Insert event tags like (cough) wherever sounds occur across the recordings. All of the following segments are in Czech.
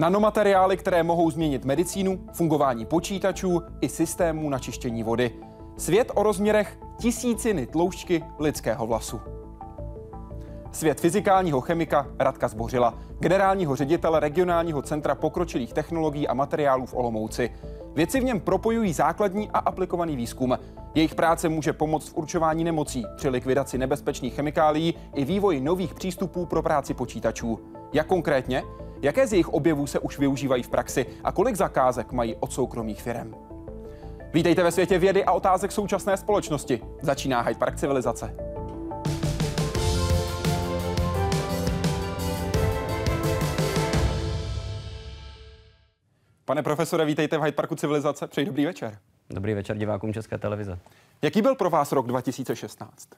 Nanomateriály, které mohou změnit medicínu, fungování počítačů i systémů na čištění vody. Svět o rozměrech tisíciny tloušťky lidského vlasu. Svět fyzikálního chemika Radka Zbořila, generálního ředitele regionálního centra pokročilých technologií a materiálů v Olomouci. Věci v něm propojují základní a aplikovaný výzkum. Jejich práce může pomoct v určování nemocí, při likvidaci nebezpečných chemikálií i vývoji nových přístupů pro práci počítačů. Jak konkrétně? Jaké z jejich objevů se už využívají v praxi a kolik zakázek mají od soukromých firm? Vítejte ve světě vědy a otázek současné společnosti. Začíná Hyde Park civilizace. Pane profesore, vítejte v Hyde Parku civilizace. Přeji dobrý večer. Dobrý večer divákům České televize. Jaký byl pro vás rok 2016?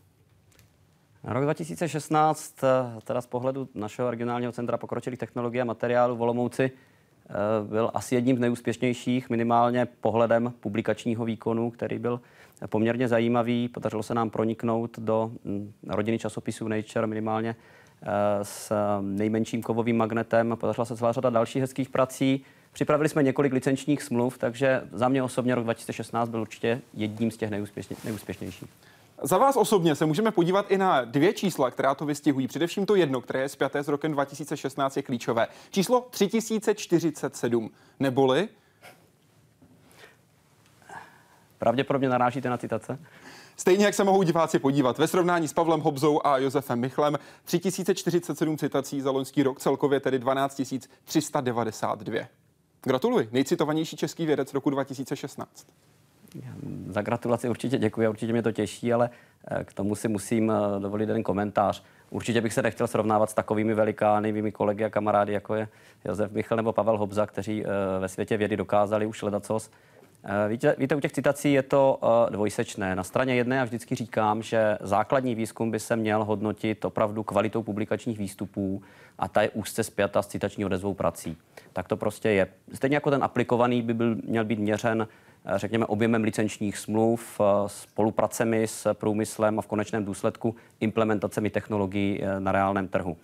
Rok 2016, eh, teda z pohledu našeho regionálního centra pokročilých technologií a materiálů v Olomouci, eh, byl asi jedním z nejúspěšnějších, minimálně pohledem publikačního výkonu, který byl poměrně zajímavý. Podařilo se nám proniknout do hm, rodiny časopisů Nature minimálně eh, s nejmenším kovovým magnetem. Podařila se celá řada dalších hezkých prací. Připravili jsme několik licenčních smluv, takže za mě osobně rok 2016 byl určitě jedním z těch nejúspěšnějších. Za vás osobně se můžeme podívat i na dvě čísla, která to vystihují. Především to jedno, které je zpěté s rokem 2016, je klíčové. Číslo 3047, neboli Pravděpodobně narážíte na citace? Stejně jak se mohou diváci podívat. Ve srovnání s Pavlem Hobzou a Josefem Michlem 3047 citací za loňský rok, celkově tedy 12 392. Gratuluji, nejcitovanější český vědec roku 2016. Za gratulaci určitě děkuji, určitě mě to těší, ale eh, k tomu si musím eh, dovolit jeden komentář. Určitě bych se nechtěl srovnávat s takovými velikány, mými kolegy a kamarády, jako je Josef Michal nebo Pavel Hobza, kteří eh, ve světě vědy dokázali už ledacos. Víte, víte, u těch citací je to dvojsečné. Na straně jedné já vždycky říkám, že základní výzkum by se měl hodnotit opravdu kvalitou publikačních výstupů a ta je úzce spjata s citační odezvou prací. Tak to prostě je. Stejně jako ten aplikovaný by byl, měl být měřen řekněme, objemem licenčních smluv, eh, spolupracemi s průmyslem a v konečném důsledku implementacemi technologií eh, na reálném trhu.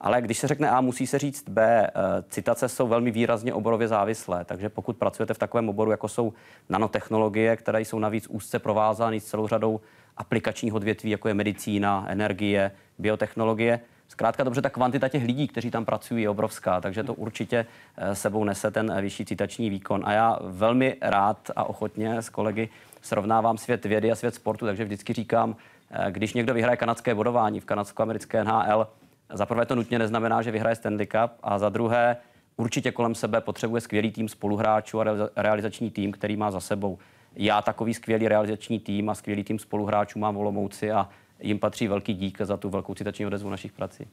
Ale když se řekne A, musí se říct B. Citace jsou velmi výrazně oborově závislé, takže pokud pracujete v takovém oboru, jako jsou nanotechnologie, které jsou navíc úzce provázány s celou řadou aplikačních odvětví, jako je medicína, energie, biotechnologie, Zkrátka dobře, ta kvantita těch lidí, kteří tam pracují, je obrovská, takže to určitě eh, sebou nese ten eh, vyšší citační výkon. A já velmi rád a ochotně s kolegy srovnávám svět vědy a svět sportu, takže vždycky říkám, eh, když někdo vyhraje kanadské bodování v kanadsko-americké NHL, za prvé to nutně neznamená, že vyhraje Stanley Cup a za druhé určitě kolem sebe potřebuje skvělý tým spoluhráčů a realizační tým, který má za sebou. Já takový skvělý realizační tým a skvělý tým spoluhráčů mám v Olomouci a jim patří velký dík za tu velkou citační odezvu našich prací.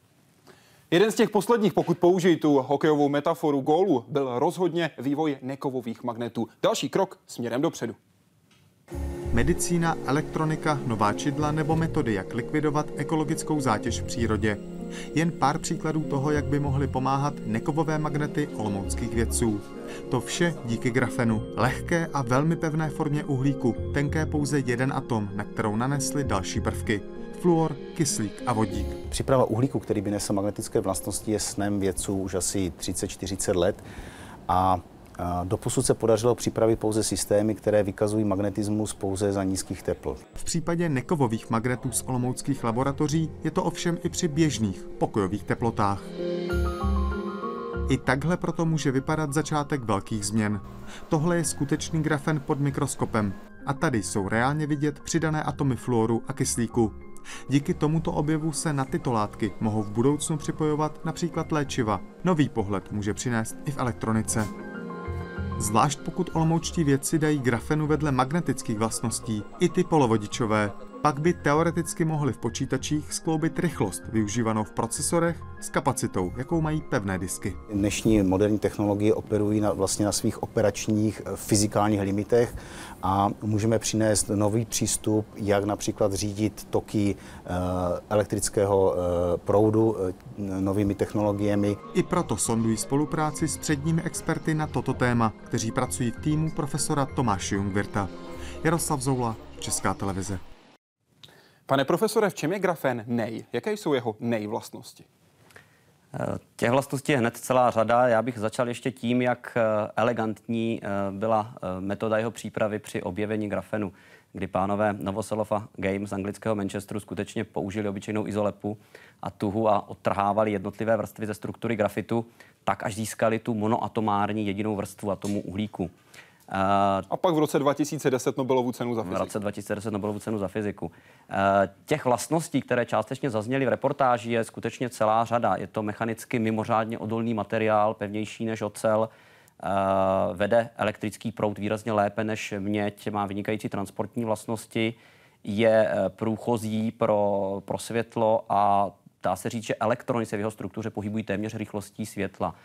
Jeden z těch posledních, pokud použijí tu hokejovou metaforu gólu, byl rozhodně vývoj nekovových magnetů. Další krok směrem dopředu. Medicína, elektronika, nová čidla nebo metody, jak likvidovat ekologickou zátěž v přírodě. Jen pár příkladů toho, jak by mohly pomáhat nekovové magnety olomouckých vědců. To vše díky grafenu, lehké a velmi pevné formě uhlíku, tenké pouze jeden atom, na kterou nanesli další prvky fluor, kyslík a vodík. Příprava uhlíku, který by nesl magnetické vlastnosti, je snem vědců už asi 30-40 let a Doposud se podařilo připravit pouze systémy, které vykazují magnetismus pouze za nízkých teplot. V případě nekovových magnetů z olomouckých laboratoří je to ovšem i při běžných pokojových teplotách. I takhle proto může vypadat začátek velkých změn. Tohle je skutečný grafen pod mikroskopem a tady jsou reálně vidět přidané atomy fluoru a kyslíku. Díky tomuto objevu se na tyto látky mohou v budoucnu připojovat například léčiva. Nový pohled může přinést i v elektronice. Zvlášť pokud olomoučtí vědci dají grafenu vedle magnetických vlastností, i ty polovodičové, pak by teoreticky mohli v počítačích skloubit rychlost využívanou v procesorech s kapacitou, jakou mají pevné disky. Dnešní moderní technologie operují na, vlastně na svých operačních eh, fyzikálních limitech a můžeme přinést nový přístup, jak například řídit toky e, elektrického e, proudu e, novými technologiemi. I proto sondují spolupráci s předními experty na toto téma, kteří pracují v týmu profesora Tomáše Jungvirta. Jaroslav Zoula, Česká televize. Pane profesore, v čem je grafen nej? Jaké jsou jeho nejvlastnosti? Těch vlastností je hned celá řada. Já bych začal ještě tím, jak elegantní byla metoda jeho přípravy při objevení grafenu kdy pánové Novoselov a Games z anglického Manchesteru skutečně použili obyčejnou izolepu a tuhu a odtrhávali jednotlivé vrstvy ze struktury grafitu, tak až získali tu monoatomární jedinou vrstvu atomu uhlíku. A pak v roce 2010 Nobelovu cenu za fyziku. V roce 2010 Nobelovu cenu za fyziku. Těch vlastností, které částečně zazněly v reportáži, je skutečně celá řada. Je to mechanicky mimořádně odolný materiál, pevnější než ocel, Eh, vede elektrický proud výrazně lépe než měď, má vynikající transportní vlastnosti, je eh, průchozí pro, pro světlo a dá se říct, že elektrony se v jeho struktuře pohybují téměř rychlostí světla.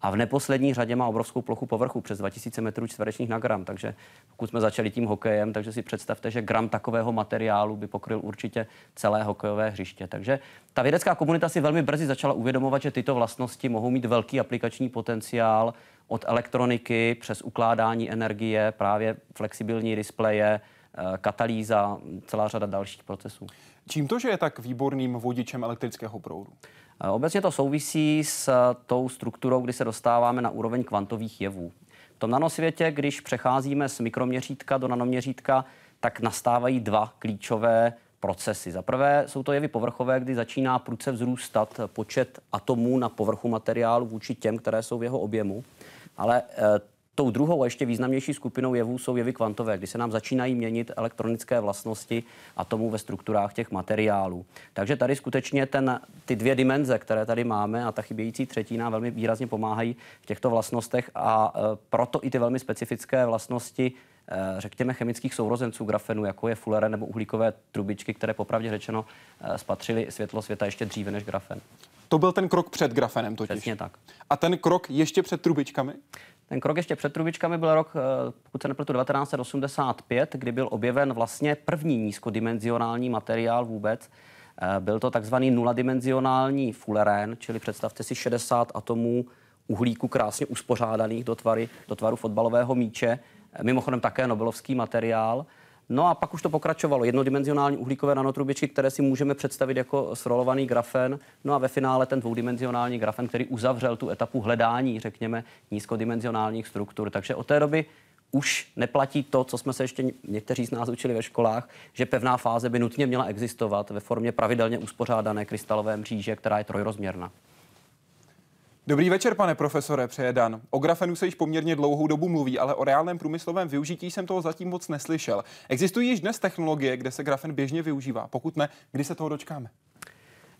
A v neposlední řadě má obrovskou plochu povrchu, přes 2000 metrů čtverečních na gram. Takže pokud jsme začali tím hokejem, takže si představte, že gram takového materiálu by pokryl určitě celé hokejové hřiště. Takže ta vědecká komunita si velmi brzy začala uvědomovat, že tyto vlastnosti mohou mít velký aplikační potenciál od elektroniky přes ukládání energie, právě flexibilní displeje, eh, katalýza, celá řada dalších procesů. Čím to, že je tak výborným vodičem elektrického proudu? Eh, obecně to souvisí s eh, tou strukturou, kdy se dostáváme na úroveň kvantových jevů. V tom nanosvětě, když přecházíme z mikroměřítka do nanoměřítka, tak nastávají dva klíčové procesy. Za prvé jsou to jevy povrchové, kdy začíná prudce vzrůstat počet atomů na povrchu materiálu vůči těm, které jsou v jeho objemu. Ale eh, tou druhou a ještě významnější skupinou jevů jsou jevy kvantové, kdy se nám začínají měnit elektronické vlastnosti atomů ve strukturách těch materiálů. Takže tady skutečně ten, ty dvě dimenze, které tady máme a ta chybějící třetina velmi výrazně pomáhají v těchto vlastnostech a e, proto i ty velmi specifické vlastnosti e, řekněme, chemických sourozenců grafenu, jako je fulere nebo uhlíkové trubičky, které popravdě řečeno e, spatřili světlo světa ještě dříve než grafen. To byl ten krok před grafenem totiž. Přesně tak. A ten krok ještě před trubičkami? Ten krok ještě před trubičkami byl rok, eh, pokud se nepletu, 1985, kdy byl objeven vlastně první nízkodimenzionální materiál vůbec. Eh, byl to takzvaný nuladimenzionální fullerén, čili představte si 60 atomů uhlíku krásně uspořádaných do, tvary, do tvaru fotbalového míče. Eh, mimochodem také nobelovský materiál. No a pak už to pokračovalo. Jednodimenzionální uhlíkové nanotrubičky, které si můžeme představit jako srolovaný grafen. No a ve finále ten dvoudimenzionální grafen, který uzavřel tu etapu hledání, řekněme, nízkodimenzionálních struktur. Takže od té doby už neplatí to, co jsme se ještě někteří z nás učili ve školách, že pevná fáze by nutně měla existovat ve formě pravidelně uspořádané krystalové mříže, která je trojrozměrná. Dobrý večer, pane profesore, přeje Dan. O grafenu se již poměrně dlouhou dobu mluví, ale o reálném průmyslovém využití jsem toho zatím moc neslyšel. Existují již dnes technologie, kde se grafen běžně využívá? Pokud ne, kdy se toho dočkáme?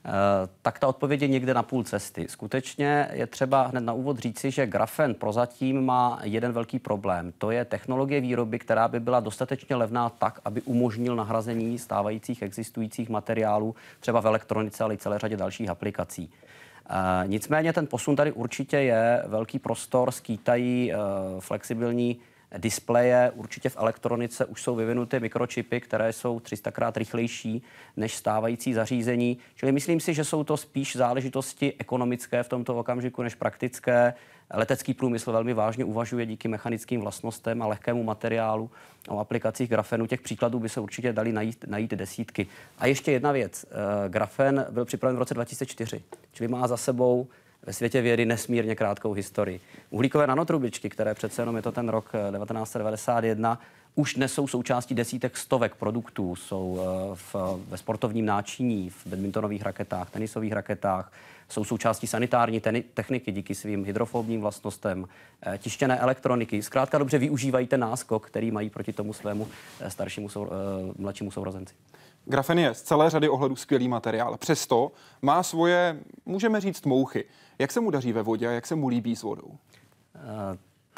Uh, tak ta odpověď je někde na půl cesty. Skutečně je třeba hned na úvod říci, že grafen prozatím má jeden velký problém. To je technologie výroby, která by byla dostatečně levná tak, aby umožnil nahrazení stávajících existujících materiálů, třeba v elektronice, ale i celé řadě dalších aplikací. Nicméně ten posun tady určitě je, velký prostor skýtají eh, flexibilní displeje, určitě v elektronice už jsou vyvinuty mikročipy, které jsou 300 krát rychlejší než stávající zařízení. Čili myslím si, že jsou to spíš záležitosti ekonomické v tomto okamžiku než praktické. Letecký průmysl velmi vážně uvažuje díky mechanickým vlastnostem a lehkému materiálu o aplikacích grafenu. Těch příkladů by se určitě dali najít, najít desítky. A ještě jedna věc. Eh, grafen byl připraven v roce 2004, čili má za sebou ve světě vědy nesmírně krátkou historii. Uhlíkové nanotrubičky, které přece jenom je to ten rok 1991, eh, už dnes jsou součástí desítek stovek produktů. Jsou eh, v, ve sportovním náčiní, v badmintonových raketách, tenisových raketách, jsou součástí sanitární teni- techniky díky svým hydrofobním vlastnostem, eh, tištěné elektroniky. Zkrátka dobře využívají ten náskok, který mají proti tomu svému staršímu, sou, mladšímu sourozenci. Grafen je z celé řady ohledů skvělý materiál. Přesto má svoje, můžeme říct, mouchy. Jak se mu daří ve vodě a jak se mu líbí s vodou?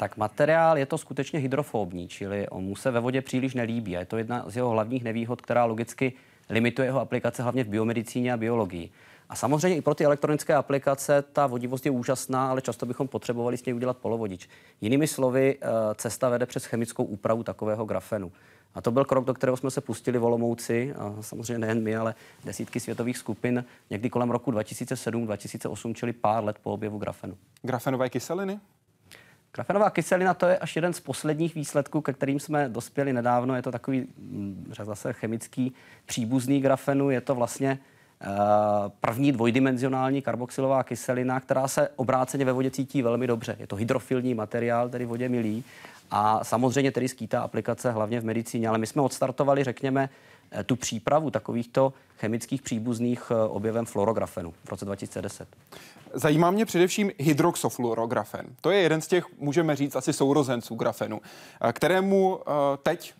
Tak materiál je to skutečně hydrofobní, čili on mu se ve vodě příliš nelíbí. A je to jedna z jeho hlavních nevýhod, která logicky limituje jeho aplikace hlavně v biomedicíně a biologii. A samozřejmě i pro ty elektronické aplikace ta vodivost je úžasná, ale často bychom potřebovali s něj udělat polovodič. Jinými slovy, eh, cesta vede přes chemickou úpravu takového grafenu. A to byl krok, do kterého jsme se pustili v Olomouci, a samozřejmě nejen my, ale desítky světových skupin někdy kolem roku 2007-2008, čili pár let po objevu grafenu. Grafenové kyseliny? Grafenová kyselina to je až jeden z posledních výsledků, ke kterým jsme dospěli nedávno. Je to takový, mm, zase, chemický příbuzný grafenu. Je to vlastně první dvojdimenzionální karboxylová kyselina, která se obráceně ve vodě cítí velmi dobře. Je to hydrofilní materiál, tedy vodě milý a samozřejmě tedy skýtá aplikace hlavně v medicíně, ale my jsme odstartovali, řekněme, eh, tu přípravu takovýchto chemických příbuzných eh, objevem fluorografenu v roce 2010. Zajímá mě především hydroxofluorografen. To je jeden z těch, můžeme říct, asi sourozenců grafenu, eh, kterému teď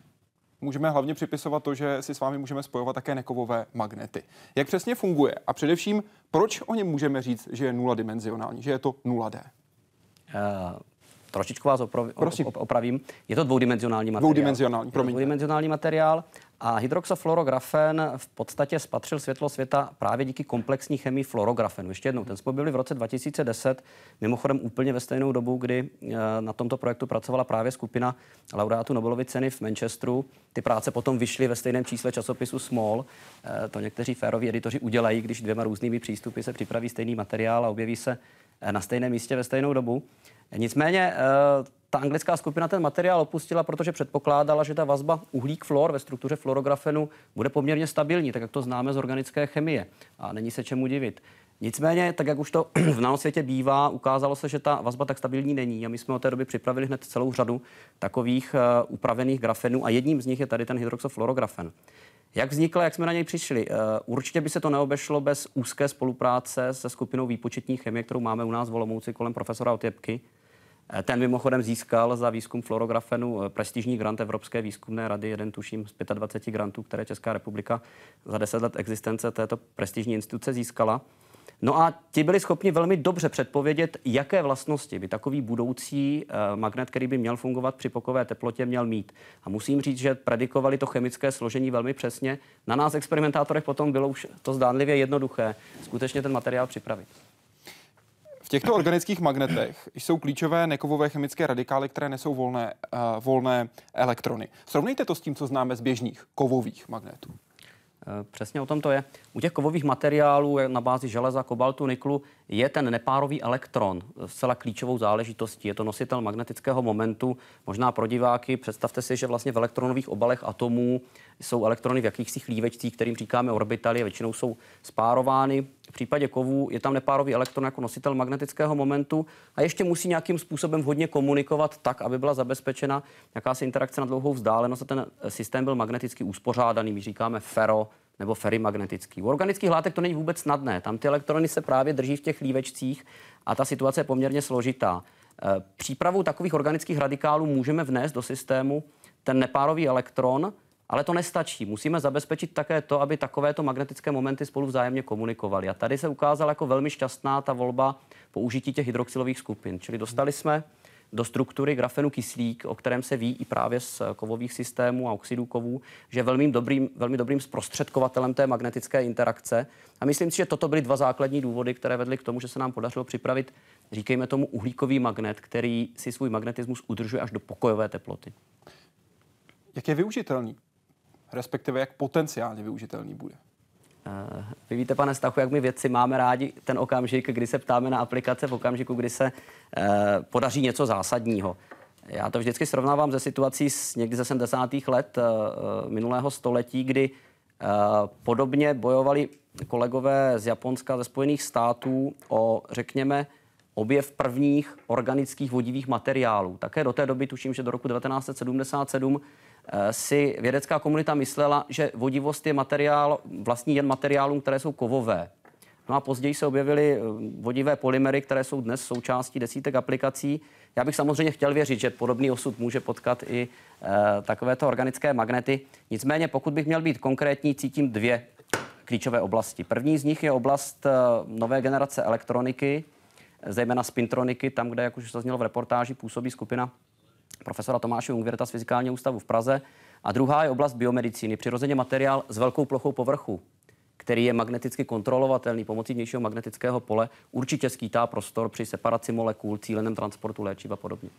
můžeme hlavně připisovat to, že si s vámi můžeme spojovat také nekovové magnety. Jak přesně funguje a především, proč o něm můžeme říct, že je nula dimenzionální, že je to 0D? Uh, trošičku vás oprav, opravím. Je to dvoudimenzionální materiál. Dvoudimenzionální, promiňte. Dvoudimenzionální materiál a hydroxofluorografen v podstatě spatřil světlo světa právě díky komplexní chemii fluorografenu. Ještě jednou, ten jsme objevili v roce 2010, mimochodem úplně ve stejnou dobu, kdy eh, na tomto projektu pracovala právě skupina laureátů Nobelovy ceny v Manchesteru. Ty práce potom vyšly ve stejném čísle časopisu Small. Eh, to někteří féroví editoři udělají, když dvěma různými přístupy se připraví stejný materiál a objeví se eh, na stejném místě ve stejnou dobu. Nicméně eh, ta anglická skupina ten materiál opustila, protože předpokládala, že ta vazba uhlík-fluor ve struktuře fluorografenu bude poměrně stabilní, tak jak to známe z organické chemie. A není se čemu divit. Nicméně, tak jak už to (clears throat) v nanosvětě bývá, ukázalo se, že ta vazba tak stabilní není. A my jsme od té doby připravili hned celou řadu takových uh, upravených grafenů a jedním z nich je tady ten hydroxofluorografen. Jak vznikl, jak jsme na něj přišli? Uh, určitě by se to neobešlo bez úzké spolupráce se skupinou výpočetní chemie, kterou máme u nás v Olomouci kolem profesora Otěpky. Eh, ten mimochodem získal za výzkum fluorografenu eh, prestižní grant Evropské výzkumné rady, jeden tuším z 25 grantů, které Česká republika za 10 let existence této prestižní instituce získala. No a ti byli schopni velmi dobře předpovědět, jaké vlastnosti by takový budoucí uh, magnet, který by měl fungovat při pokové teplotě, měl mít. A musím říct, že predikovali to chemické složení velmi přesně. Na nás experimentátorech potom bylo už to zdánlivě jednoduché skutečně ten materiál připravit těchto organických magnetech jsou klíčové nekovové chemické radikály, které nesou volné, uh, volné elektrony. Srovnejte to s tím, co známe z běžných kovových magnetů. Eh, přesně o tom to je. U těch kovových materiálů na bázi železa, kobaltu, niklu je ten nepárový elektron zcela klíčovou záležitostí. Je to nositel magnetického momentu. Možná pro diváky představte si, že vlastně v elektronových obalech atomů jsou elektrony v jakýchsi chlívečcích, kterým říkáme orbitaly, většinou jsou spárovány. V případě kovů je tam nepárový elektron jako nositel magnetického momentu a ještě musí nějakým způsobem hodně komunikovat tak, aby byla zabezpečena jakási interakce na dlouhou vzdálenost a ten systém byl magneticky uspořádaný. My říkáme fero nebo ferimagnetický. U organických látek to není vůbec snadné. Tam ty elektrony se právě drží v těch lívečcích a ta situace je poměrně složitá. E, přípravou takových organických radikálů můžeme vnést do systému ten nepárový elektron, ale to nestačí. Musíme zabezpečit také to, aby takovéto magnetické momenty spolu vzájemně komunikovaly. A tady se ukázala jako velmi šťastná ta volba použití těch hydroxylových skupin. Čili dostali jsme do struktury grafenu kyslík, o kterém se ví i právě z kovových systémů a oxidů kovů, že je velmi dobrým, velmi dobrým zprostředkovatelem té magnetické interakce. A myslím si, že toto byly dva základní důvody, které vedly k tomu, že se nám podařilo připravit, říkejme tomu, uhlíkový magnet, který si svůj magnetismus udržuje až do pokojové teploty. Jak je využitelný? Respektive jak potenciálně využitelný bude? Uh, vy víte, pane Stachu, jak my vědci máme rádi ten okamžik, kdy se ptáme na aplikace v okamžiku, kdy se uh, podaří něco zásadního. Já to vždycky srovnávám ze situací z někdy ze 70. let uh, minulého století, kdy podobně bojovali kolegové z Japonska, ze Spojených států o, řekněme, objev prvních organických vodivých materiálů. Také do té doby, tuším, že do roku 1977 Eh, si vědecká komunita myslela, že vodivost je materiál, vlastní jen materiálům, které jsou kovové. No a později se objevily eh, vodivé polymery, které jsou dnes součástí desítek aplikací. Já bych samozřejmě chtěl věřit, že podobný osud může potkat i e, takovéto organické magnety. Nicméně, pokud bych měl být konkrétní, cítím dvě klíčové oblasti. První z nich je oblast nové generace elektroniky, zejména spintroniky, tam, kde, jak už zaznělo v reportáži, působí skupina profesora Tomáše Ungvěrta z Fyzikálního ústavu v Praze. A druhá je oblast biomedicíny, přirozeně materiál s velkou plochou povrchu, který je magneticky kontrolovatelný pomocí vnějšího magnetického pole, určitě skýtá prostor při separaci molekul, cíleném transportu léčiv a podobně.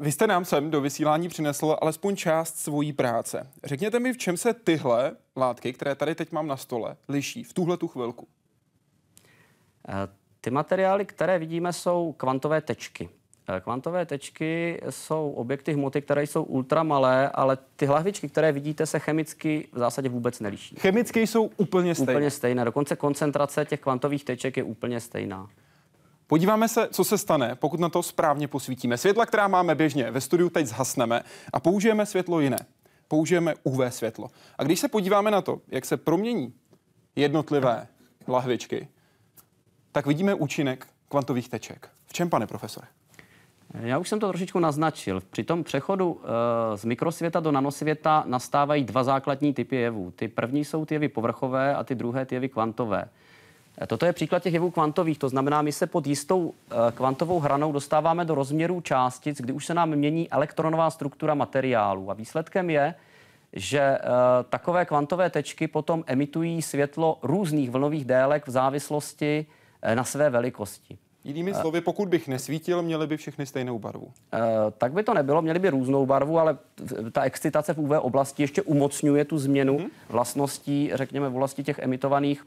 Vy jste nám sem do vysílání přinesl alespoň část svojí práce. Řekněte mi, v čem se tyhle látky, které tady teď mám na stole, liší v tuhle tu chvilku? Eh, ty materiály, které vidíme, jsou kvantové tečky. Eh, kvantové tečky jsou objekty hmoty, které jsou ultramalé, ale ty lahvičky, které vidíte, se chemicky v zásadě vůbec neliší. Chemicky jsou úplně stejné. Úplně stejné. Dokonce koncentrace těch kvantových teček je úplně stejná. Podíváme se, co se stane, pokud na to správně posvítíme. Světla, která máme běžně ve studiu, teď zhasneme a použijeme světlo jiné. Použijeme UV světlo. A když se podíváme na to, jak se promění jednotlivé lahvičky, tak vidíme účinek kvantových teček. V čem, pane profesore? Já už jsem to trošičku naznačil. Při tom přechodu e, z mikrosvěta do nanosvěta nastávají dva základní typy jevů. Ty první jsou ty jevy povrchové a ty druhé ty jevy kvantové. E, toto je příklad těch jevů kvantových, to znamená, my se pod jistou e, kvantovou hranou dostáváme do rozměrů částic, kdy už se nám mění elektronová struktura materiálu. A výsledkem je, že takové kvantové tečky potom emitují světlo různých vlnových délek v závislosti na své velikosti. Jinými slovy, pokud bych nesvítil, měly by všechny stejnou barvu. E, tak by to nebylo, měly by různou barvu, ale ta excitace v UV oblasti ještě umocňuje tu změnu mm-hmm. vlastností, řekněme, vlasti těch emitovaných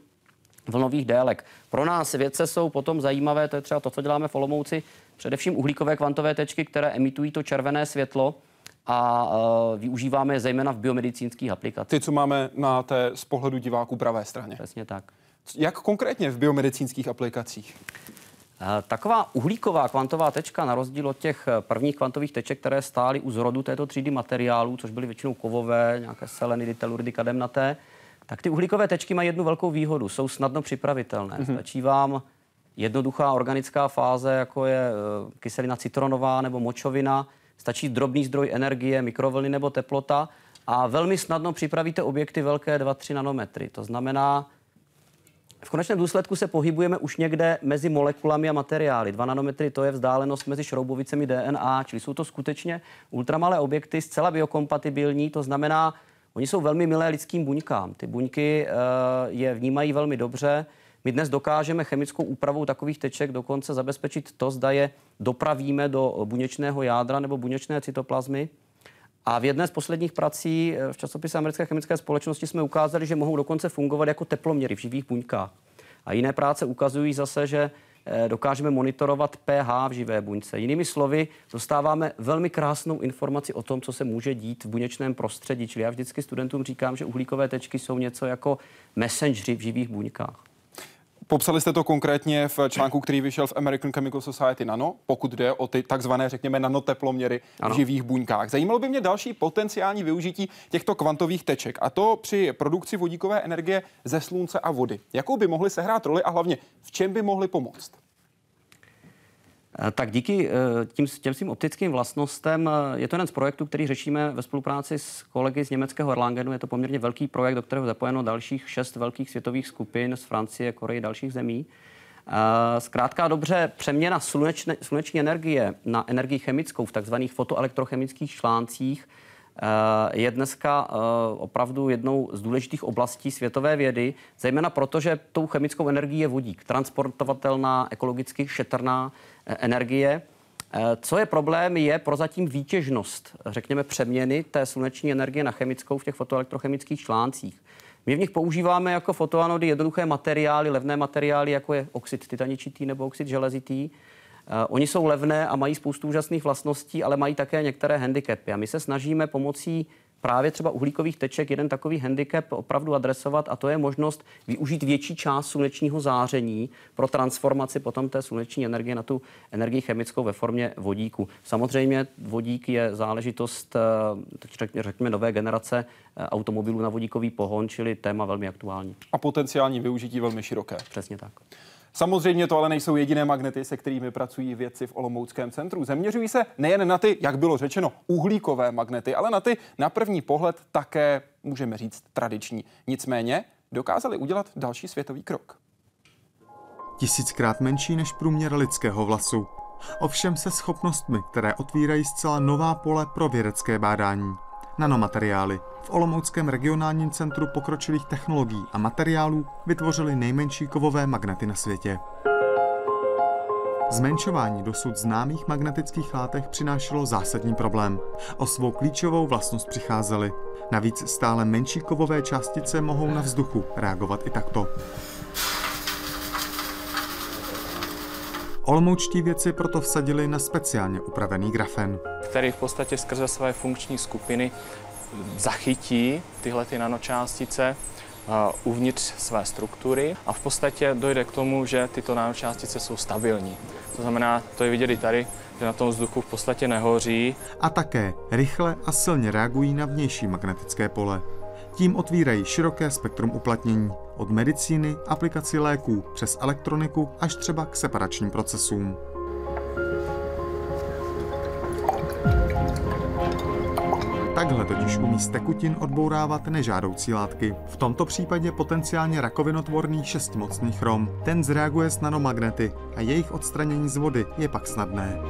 vlnových délek. Pro nás vědce jsou potom zajímavé, to je třeba to, co děláme v Olomouci, především uhlíkové kvantové tečky, které emitují to červené světlo a uh, využíváme je zejména v biomedicínských aplikacích. Ty, co máme na té z pohledu diváků pravé straně. Přesně tak. Jak konkrétně v biomedicínských aplikacích? Eh, taková uhlíková kvantová tečka, na rozdíl od těch eh, prvních kvantových teček, které stály u zrodu této třídy materiálů, což byly většinou kovové, nějaké selenidy, teluridy, kademnaté, tak ty uhlíkové tečky mají jednu velkou výhodu. Jsou snadno připravitelné. Mm-hmm. Stačí vám jednoduchá organická fáze, jako je eh, kyselina citronová nebo močovina, stačí drobný zdroj energie, mikrovlny nebo teplota a velmi snadno připravíte objekty velké 2-3 nanometry. To znamená, v konečném důsledku se pohybujeme už někde mezi molekulami a materiály. Dva nanometry to je vzdálenost mezi šroubovicemi DNA, čili jsou to skutečně ultramalé objekty, zcela biokompatibilní, to znamená, oni jsou velmi milé lidským buňkám. Ty buňky uh, je vnímají velmi dobře. My dnes dokážeme chemickou úpravou takových teček dokonce zabezpečit to, zda je dopravíme do buněčného jádra nebo buněčné cytoplazmy. A v jedné z posledních prací eh, v časopise Americké chemické společnosti jsme ukázali, že mohou dokonce fungovat jako teploměry v živých buňkách. A jiné práce ukazují zase, že eh, dokážeme monitorovat pH v živé buňce. Jinými slovy, dostáváme velmi krásnou informaci o tom, co se může dít v buněčném prostředí. Čili já vždycky studentům říkám, že uhlíkové tečky jsou něco jako messengeri v živých buňkách. Popsali jste to konkrétně v článku, který vyšel v American Chemical Society Nano, pokud jde o ty takzvané, řekněme, nanoteploměry ano. v živých buňkách. Zajímalo by mě další potenciální využití těchto kvantových teček, a to při produkci vodíkové energie ze slunce a vody. Jakou by mohly sehrát roli a hlavně v čem by mohly pomoct? Eh, tak díky eh, tím, těm svým optickým vlastnostem eh, je to jeden z projektů, který řešíme ve spolupráci s kolegy z německého Erlangenu. Je to poměrně velký projekt, do kterého zapojeno dalších šest velkých světových skupin z Francie, Koreje, dalších zemí. Zkrátka dobře, přeměna slunečné, sluneční energie na energii chemickou v takzvaných fotoelektrochemických článcích je dneska opravdu jednou z důležitých oblastí světové vědy, zejména proto, že tou chemickou energií je vodík, transportovatelná, ekologicky šetrná energie. Eh, co je problém, je prozatím výtěžnost, řekněme, přeměny té sluneční energie na chemickou v těch fotoelektrochemických článcích. My v nich používáme jako fotoanody jednoduché materiály, levné materiály, jako je oxid titaničitý nebo oxid železitý. Uh, oni jsou levné a mají spoustu úžasných vlastností, ale mají také některé handicapy. A my se snažíme pomocí právě třeba uhlíkových teček jeden takový handicap opravdu adresovat a to je možnost využít větší část slunečního záření pro transformaci potom té sluneční energie na tu energii chemickou ve formě vodíku. Samozřejmě vodík je záležitost, eh, řekněme, nové generace eh, automobilů na vodíkový pohon, čili téma velmi aktuální. A potenciální využití velmi široké. Přesně tak. Samozřejmě to ale nejsou jediné magnety, se kterými pracují vědci v Olomouckém centru. Zaměřují se nejen na ty, jak bylo řečeno, uhlíkové magnety, ale na ty na první pohled také, můžeme říct, tradiční. Nicméně dokázali udělat další světový krok. Tisíckrát menší než průměr lidského vlasu. Ovšem se schopnostmi, které otvírají zcela nová pole pro vědecké bádání nanomateriály. V Olomouckém regionálním centru pokročilých technologií a materiálů vytvořili nejmenší kovové magnety na světě. Zmenšování dosud známých magnetických látek přinášelo zásadní problém. O svou klíčovou vlastnost přicházely. Navíc stále menší kovové částice mohou na vzduchu reagovat i takto. Olomoučtí věci proto vsadili na speciálně upravený grafen. Který v podstatě skrze své funkční skupiny zachytí tyhle ty nanočástice uvnitř své struktury a v podstatě dojde k tomu, že tyto nanočástice jsou stabilní. To znamená, to je vidět i tady, že na tom vzduchu v podstatě nehoří. A také rychle a silně reagují na vnější magnetické pole. Tím otvírají široké spektrum uplatnění, od medicíny, aplikací léků přes elektroniku až třeba k separačním procesům. Takhle totiž umí z tekutin odbourávat nežádoucí látky. V tomto případě potenciálně rakovinotvorný šestmocný chrom. Ten zreaguje s nanomagnety a jejich odstranění z vody je pak snadné.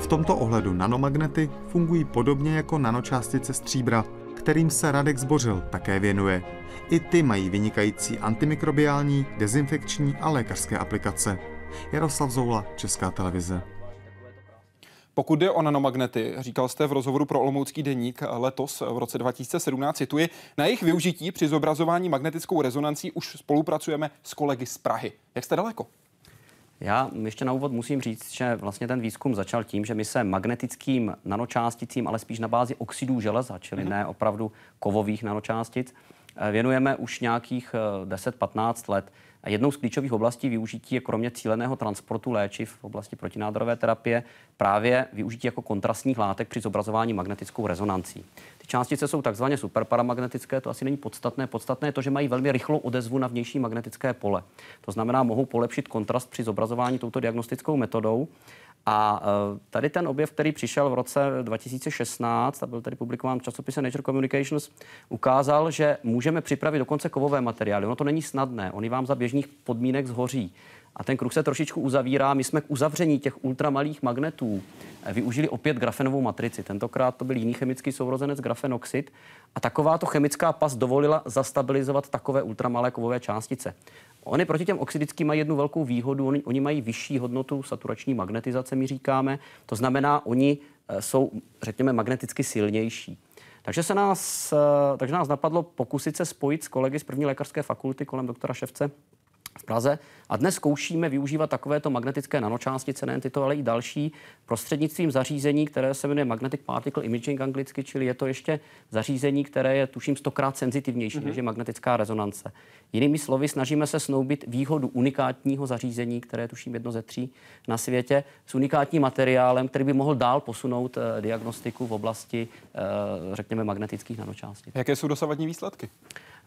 V tomto ohledu nanomagnety fungují podobně jako nanočástice stříbra, kterým se Radek Zbořil také věnuje. I ty mají vynikající antimikrobiální, dezinfekční a lékařské aplikace. Jaroslav Zoula, Česká televize. Pokud jde o nanomagnety, říkal jste v rozhovoru pro Olomoucký deník letos v roce 2017, cituji, na jejich využití při zobrazování magnetickou rezonancí už spolupracujeme s kolegy z Prahy. Jak jste daleko? Já ještě na úvod musím říct, že vlastně ten výzkum začal tím, že my se magnetickým nanočásticím, ale spíš na bázi oxidů železa, čili mm-hmm. ne opravdu kovových nanočástic, eh, věnujeme už nějakých 10-15 eh, let. A jednou z klíčových oblastí využití je kromě cíleného transportu léčiv v oblasti protinádorové terapie právě využití jako kontrastních látek při zobrazování magnetickou rezonancí. Ty částice jsou takzvaně superparamagnetické, to asi není podstatné. Podstatné je to, že mají velmi rychlou odezvu na vnější magnetické pole. To znamená, mohou polepšit kontrast při zobrazování touto diagnostickou metodou. A e, tady ten objev, který přišel v roce 2016 a byl tady publikován v časopise Nature Communications, ukázal, že můžeme připravit dokonce kovové materiály. Ono to není snadné, oni vám za běžných podmínek zhoří. A ten kruh se trošičku uzavírá. My jsme k uzavření těch ultramalých magnetů eh, využili opět grafenovou matrici. Tentokrát to byl jiný chemický sourozenec grafenoxid. A takováto chemická pas dovolila zastabilizovat takové ultramalé kovové částice. Oni proti těm oxidickým mají jednu velkou výhodu. Oni, oni mají vyšší hodnotu saturační magnetizace, my říkáme. To znamená, oni eh, jsou, řekněme, magneticky silnější. Takže, se nás, eh, takže nás napadlo pokusit se spojit s kolegy z první lékařské fakulty kolem doktora Ševce v Praze. A dnes zkoušíme využívat takovéto magnetické nanočástice, nejen tyto, ale i další, prostřednictvím zařízení, které se jmenuje Magnetic Particle Imaging anglicky, čili je to ještě zařízení, které je tuším stokrát senzitivnější mm-hmm. než je magnetická rezonance. Jinými slovy, snažíme se snoubit výhodu unikátního zařízení, které je tuším jedno ze tří na světě, s unikátním materiálem, který by mohl dál posunout eh, diagnostiku v oblasti, eh, řekněme, magnetických nanočástic. Jaké jsou dosavadní výsledky?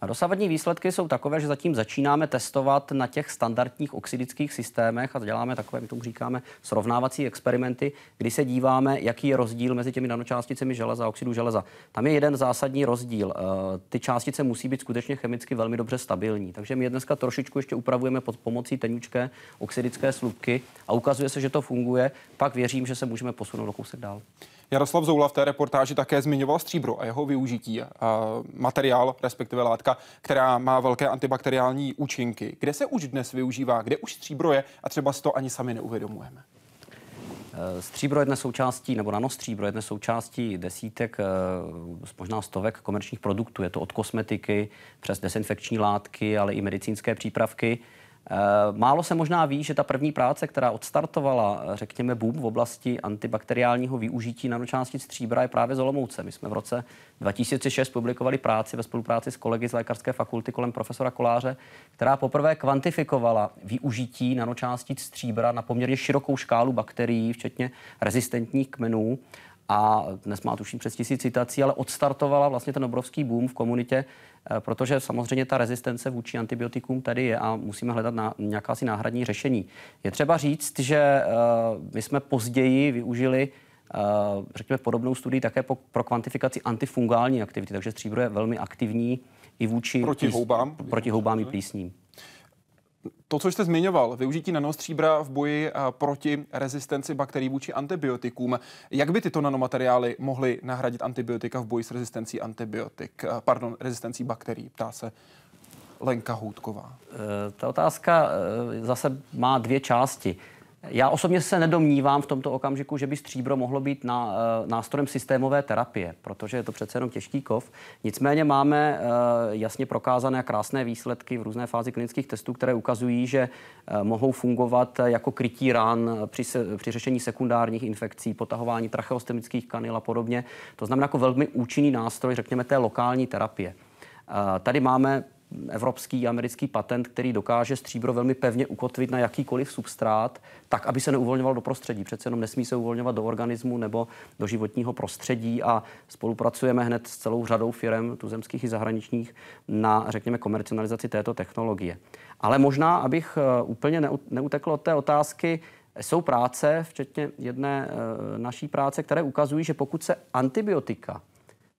A dosavadní výsledky jsou takové, že zatím začínáme testovat na těch standardních oxidických systémech a děláme takové, my tomu říkáme, srovnávací experimenty, kdy se díváme, jaký je rozdíl mezi těmi nanočásticemi železa a oxidu železa. Tam je jeden zásadní rozdíl. Eh, ty částice musí být skutečně chemicky velmi dobře stabilní. Takže my je dneska trošičku ještě upravujeme pod pomocí tenučké oxidické slupky a ukazuje se, že to funguje. Pak věřím, že se můžeme posunout o kousek dál. Jaroslav Zoula v té reportáži také zmiňoval stříbro a jeho využití. Materiál, respektive látka, která má velké antibakteriální účinky. Kde se už dnes využívá, kde už stříbro je a třeba si to ani sami neuvědomujeme? Eh, stříbro je dnes součástí, nebo nanostříbro je dnes součástí desítek, eh, možná stovek komerčních produktů. Je to od kosmetiky přes desinfekční látky, ale i medicínské přípravky. Eh, málo se možná ví, že ta první práce, která odstartovala, eh, řekněme, boom v oblasti antibakteriálního využití nanočástic stříbra, je právě z Olomouce. My jsme v roce 2006 publikovali práci ve spolupráci s kolegy z Lékařské fakulty kolem profesora Koláře, která poprvé kvantifikovala využití nanočástic stříbra na poměrně širokou škálu bakterií, včetně rezistentních kmenů a dnes má tuším přes tisíc citací, ale odstartovala vlastně ten obrovský boom v komunitě, protože samozřejmě ta rezistence vůči antibiotikům tady je a musíme hledat na, nějaká si náhradní řešení. Je třeba říct, že uh, my jsme později využili uh, řekněme, podobnou studii také pro kvantifikaci antifungální aktivity, takže stříbro je velmi aktivní i vůči proti houbám, proti houbám i plísním to, co jste zmiňoval, využití nanostříbra v boji proti rezistenci bakterií vůči antibiotikům. Jak by tyto nanomateriály mohly nahradit antibiotika v boji s rezistencí antibiotik, pardon, rezistencí bakterií, ptá se Lenka Houtková. E, ta otázka zase má dvě části. Já osobně se nedomnívám v tomto okamžiku, že by stříbro mohlo být na, uh, nástrojem systémové terapie, protože je to přece jenom těžký kov. Nicméně máme uh, jasně prokázané krásné výsledky v různé fázi klinických testů, které ukazují, že uh, mohou fungovat jako krytí ran při, se, při řešení sekundárních infekcí, potahování tracheostemických kanil a podobně. To znamená jako velmi účinný nástroj, řekněme, té lokální terapie. Tady máme evropský americký patent, který dokáže stříbro velmi pevně ukotvit na jakýkoliv substrát, tak, aby se neuvolňoval do prostředí. Přece jenom nesmí se uvolňovat do organismu nebo do životního prostředí a spolupracujeme hned s celou řadou firm, tuzemských i zahraničních, na, řekněme, komercionalizaci této technologie. Ale možná, abych eh, úplně neutekl od té otázky, jsou práce, včetně jedné eh, naší práce, které ukazují, že pokud se antibiotika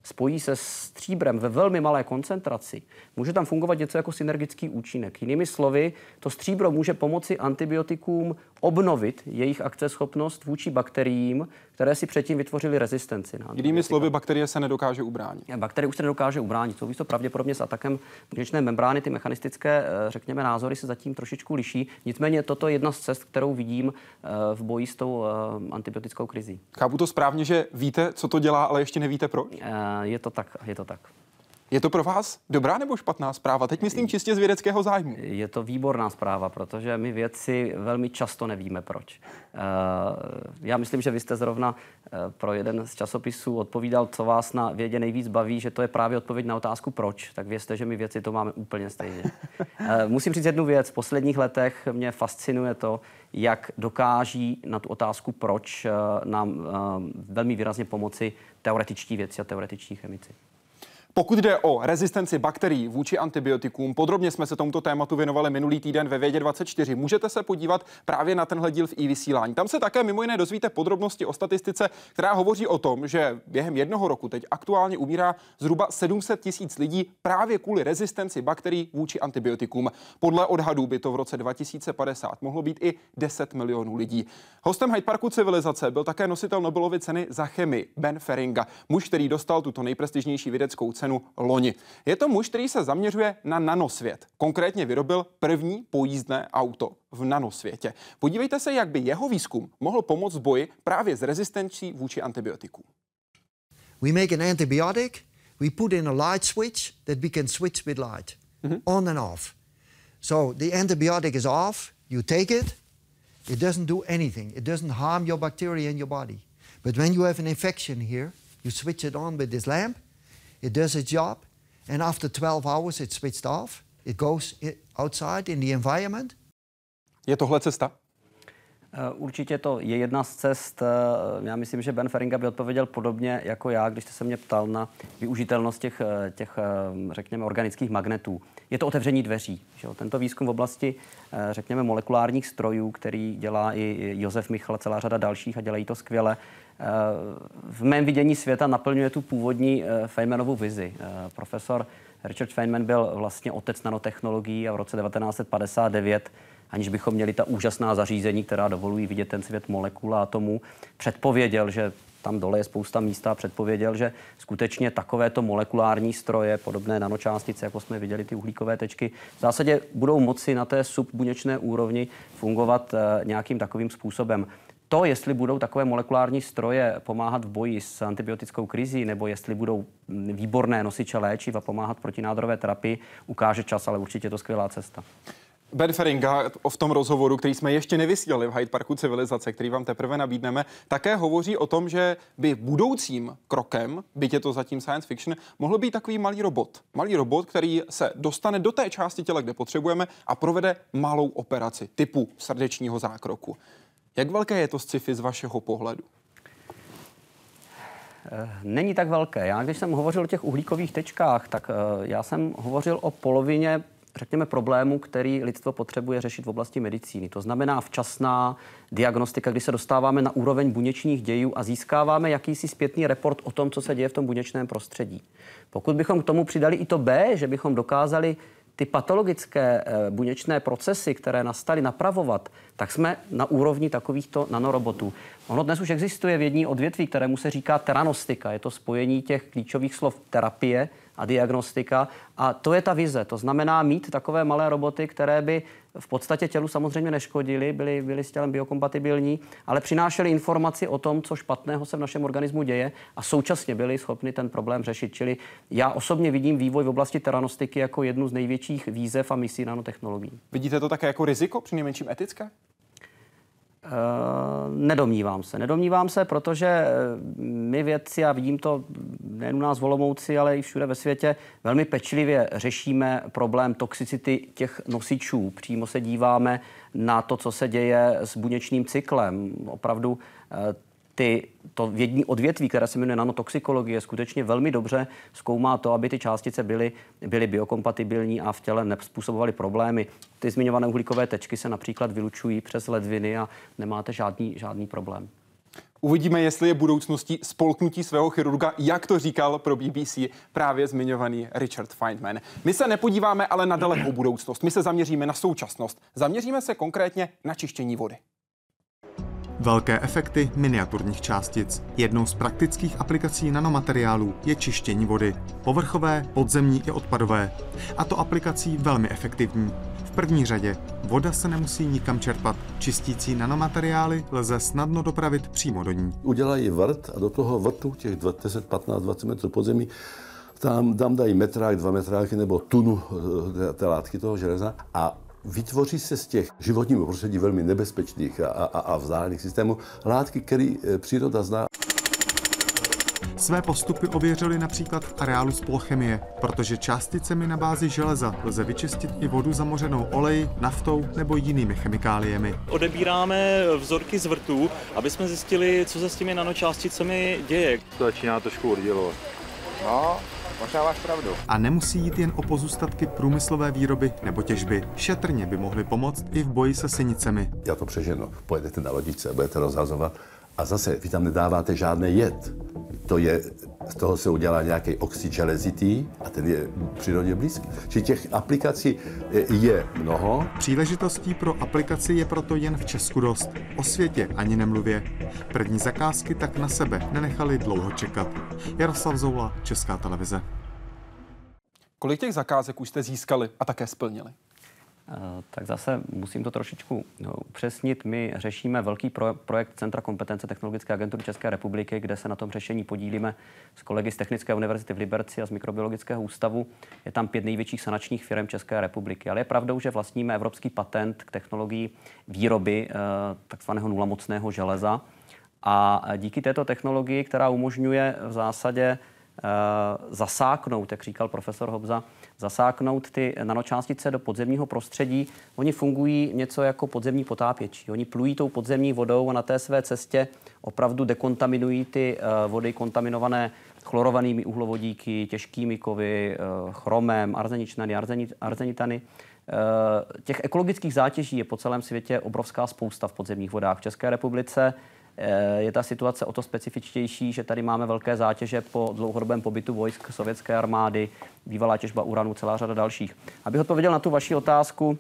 spojí se stříbrem ve velmi malé koncentraci, může tam fungovat něco jako synergický účinek. Jinými slovy, to stříbro může pomoci antibiotikům obnovit jejich akceschopnost vůči bakteriím, které si předtím vytvořily rezistenci. Na Jinými slovy, bakterie se nedokáže ubránit. Bakterie už se nedokáže ubránit. Souvisí to pravděpodobně s atakem buněčné membrány. Ty mechanistické, eh, řekněme, názory se zatím trošičku liší. Nicméně toto je jedna z cest, kterou vidím eh, v boji s tou eh, antibiotickou krizí. Chápu to správně, že víte, co to dělá, ale ještě nevíte proč? Je to tak, je to tak. Je to pro vás dobrá nebo špatná zpráva? Teď myslím čistě z vědeckého zájmu. Je to výborná zpráva, protože my vědci velmi často nevíme proč. Eh, já myslím, že vy jste zrovna eh, pro jeden z časopisů odpovídal, co vás na vědě nejvíc baví, že to je právě odpověď na otázku proč. Tak vězte, že my vědci to máme úplně stejně. (laughs) Eh, musím říct jednu věc. V posledních letech mě fascinuje to, jak dokáží na tu otázku proč nám velmi výrazně pomoci teoretičtí věci a teoretičtí chemici. Pokud jde o rezistenci bakterií vůči antibiotikům, podrobně jsme se tomuto tématu věnovali minulý týden ve Vědě 24. Můžete se podívat právě na tenhle díl v i-vysílání. Tam se také mimo jiné dozvíte podrobnosti o statistice, která hovoří o tom, že během jednoho roku teď aktuálně umírá zhruba 700 tisíc lidí právě kvůli rezistenci bakterií vůči antibiotikům. Podle odhadů by to v roce 2050 mohlo být i 10 milionů lidí. Hostem Hyde Parku civilizace byl také nositel Nobelovy ceny za chemii Ben Feringa, muž, který dostal tuto nejprestižnější vědeckou cenu cenu loni. Je to muž, který se zaměřuje na nanosvět. Konkrétně vyrobil první pojízdné auto v nanosvětě. Podívejte se, jak by jeho výzkum mohl pomoct v boji právě s rezistencí vůči antibiotikům. We make an antibiotic, we put in a light switch that we can switch with light, mm-hmm. on and off. So the antibiotic is off, you take it, it doesn't do anything. It doesn't harm your bacteria in your body. But when you have an infection here, you switch it on with this lamp, it does its job, and after 12 hours it's switched off. It goes outside in the environment. Je tohle cesta? Eh, určitě to je jedna z cest. Eh, já myslím, že Ben Feringa by odpověděl podobně jako já, když jste se mě ptal na využitelnost těch, eh, těch řekněme, organických magnetů. Je to otevření dveří. Že Tento výzkum v oblasti, řekněme, molekulárních strojů, který dělá i Josef Michal, celá řada dalších a dělají to skvěle, v mém vidění světa naplňuje tu původní Feynmanovu vizi. Profesor Richard Feynman byl vlastně otec nanotechnologií a v roce 1959 aniž bychom měli ta úžasná zařízení, která dovolují vidět ten svět molekul a atomů, předpověděl, že tam dole je spousta místa, předpověděl, že skutečně takovéto molekulární stroje, podobné nanočástice, jako jsme viděli ty uhlíkové tečky, v zásadě budou moci na té subbuněčné úrovni fungovat eh, nějakým takovým způsobem. To, jestli budou takové molekulární stroje pomáhat v boji s antibiotickou krizí, nebo jestli budou výborné nosiče léčiv a pomáhat protinádorové terapii, ukáže čas, ale určitě je to skvělá cesta. Ben Feringa v tom rozhovoru, který jsme ještě nevysílali v Hyde Parku civilizace, který vám teprve nabídneme, také hovoří o tom, že by budoucím krokem, byť je to zatím science fiction, mohl být takový malý robot. Malý robot, který se dostane do té části těla, kde potřebujeme a provede malou operaci typu srdečního zákroku. Jak velké je to sci-fi z vašeho pohledu? Eh, není tak velké. Já, když jsem hovořil o těch uhlíkových tečkách, tak uh, já jsem hovořil o polovině řekněme, problému, který lidstvo potřebuje řešit v oblasti medicíny. To znamená včasná diagnostika, kdy se dostáváme na úroveň buněčných dějů a získáváme jakýsi zpětný report o tom, co se děje v tom buněčném prostředí. Pokud bychom k tomu přidali i to B, že bychom dokázali ty patologické e, buněčné procesy, které nastaly, napravovat, tak jsme na úrovni takovýchto nanorobotů. Ono dnes už existuje vědní odvětví, kterému se říká teranostika. Je to spojení těch klíčových slov terapie a diagnostika. A to je ta vize. To znamená mít takové malé roboty, které by v podstatě tělu samozřejmě neškodili, byly, byly s tělem biokompatibilní, ale přinášely informaci o tom, co špatného se v našem organismu děje a současně byli schopni ten problém řešit. Čili já osobně vidím vývoj v oblasti teranostiky jako jednu z největších výzev a misí nanotechnologií. Vidíte to také jako riziko, při nejmenším etické? Uh, nedomnívám se. Nedomnívám se, protože eh, my vědci, a vidím to nejen u nás v Olomouci, ale i všude ve světě, velmi pečlivě řešíme problém toxicity těch nosičů. Přímo se díváme na to, co se děje s buněčným cyklem. Opravdu uh, ty, to vědní odvětví, které se jmenuje nanotoxikologie, skutečně velmi dobře zkoumá to, aby ty částice byly, byly biokompatibilní a v těle nepůsobovaly problémy. Ty zmiňované uhlíkové tečky se například vylučují přes ledviny a nemáte žádný, žádný problém. Uvidíme, jestli je budoucností spolknutí svého chirurga, jak to říkal pro BBC právě zmiňovaný Richard Feynman. My se nepodíváme ale na dalekou budoucnost, my se zaměříme na současnost. Zaměříme se konkrétně na čištění vody. Velké efekty miniaturních částic. Jednou z praktických aplikací nanomateriálů je čištění vody. Povrchové, podzemní i odpadové. A to aplikací velmi efektivní. V první řadě voda se nemusí nikam čerpat. Čistící nanomateriály lze snadno dopravit přímo do ní. Udělají vrt a do toho vrtu těch 10, 15, 20 metrů podzemí tam, tam dají metrák, dva metráky nebo tunu eh, té látky toho železa a vytvoří se z těch životního prostředí velmi nebezpečných a, a, a vzdálených systémů látky, které eh, příroda zná. Své postupy ověřili například v areálu spolchemie, protože částicemi na bázi železa lze vyčistit i vodu zamořenou oleji, naftou nebo jinými chemikáliemi. Odebíráme vzorky z vrtů, aby jsme zjistili, co se s těmi nanočásticemi děje. To začíná trošku oddělovat. No, Možná máš pravdu. A nemusí jít jen o pozůstatky průmyslové výroby nebo těžby. Šetrně by mohly pomoct i v boji se synicemi. Já to přeženu. Pojedete na lodičce, budete rozhazovat a zase vy tam nedáváte žádný jed. To je, z toho se udělá nějaký oxid železitý a ten je přírodě blízký. Čili těch aplikací je mnoho. Příležitostí pro aplikaci je proto jen v Česku dost. O světě ani nemluvě. První zakázky tak na sebe nenechali dlouho čekat. Jaroslav Zoula, Česká televize. Kolik těch zakázek už jste získali a také splnili? Eh, tak zase musím to trošičku no, upřesnit. My řešíme velký pro, projekt Centra kompetence Technologické agentury České republiky, kde se na tom řešení podílíme s kolegy z Technické univerzity v Liberci a z Mikrobiologického ústavu. Je tam pět největších sanačních firm České republiky. Ale je pravdou, že vlastníme evropský patent k technologii výroby eh, takzvaného nulamocného železa. A díky této technologii, která umožňuje v zásadě Eh, zasáknout, jak říkal profesor Hobza, zasáknout ty nanočástice do podzemního prostředí. Oni fungují něco jako podzemní potápěči. Oni plují tou podzemní vodou a na té své cestě opravdu dekontaminují ty eh, vody kontaminované chlorovanými uhlovodíky, těžkými kovy, eh, chromem, arzeničnany, arzenitany. Těch ekologických zátěží je po celém světě obrovská spousta v podzemních vodách. V České republice Eh, je ta situace o to specifičtější, že tady máme velké zátěže po dlouhodobém pobytu vojsk sovětské armády, bývalá těžba uranu, celá řada dalších. Abych odpověděl na tu vaši otázku,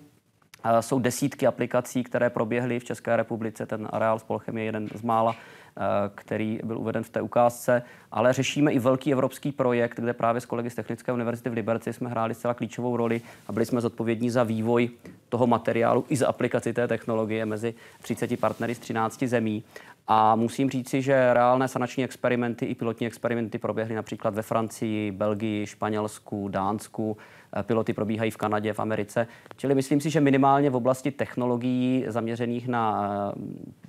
eh, jsou desítky aplikací, které proběhly v České republice. Ten areál Spolchem je jeden z mála, eh, který byl uveden v té ukázce, ale řešíme i velký evropský projekt, kde právě s kolegy z Technické univerzity v Liberci jsme hráli zcela klíčovou roli a byli jsme zodpovědní za vývoj toho materiálu i za aplikaci té technologie mezi 30 partnery z 13 zemí. A musím říci, že reálné sanační experimenty i pilotní experimenty proběhly například ve Francii, Belgii, Španělsku, Dánsku. Eh, piloty probíhají v Kanadě, v Americe. Čili myslím si, že minimálně v oblasti technologií zaměřených na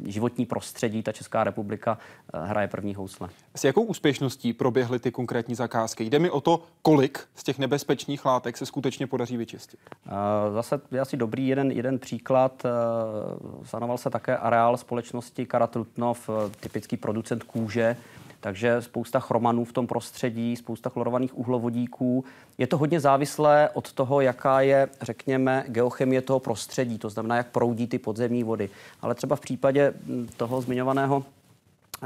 eh, životní prostředí ta Česká republika eh, hraje první housle. S jakou úspěšností proběhly ty konkrétní zakázky? Jde mi o to, kolik z těch nebezpečných látek se skutečně podaří vyčistit. Zase je asi dobrý jeden, jeden příklad. Sanoval se také areál společnosti Karatrutnov, typický producent kůže, takže spousta chromanů v tom prostředí, spousta chlorovaných uhlovodíků. Je to hodně závislé od toho, jaká je, řekněme, geochemie toho prostředí, to znamená, jak proudí ty podzemní vody. Ale třeba v případě toho zmiňovaného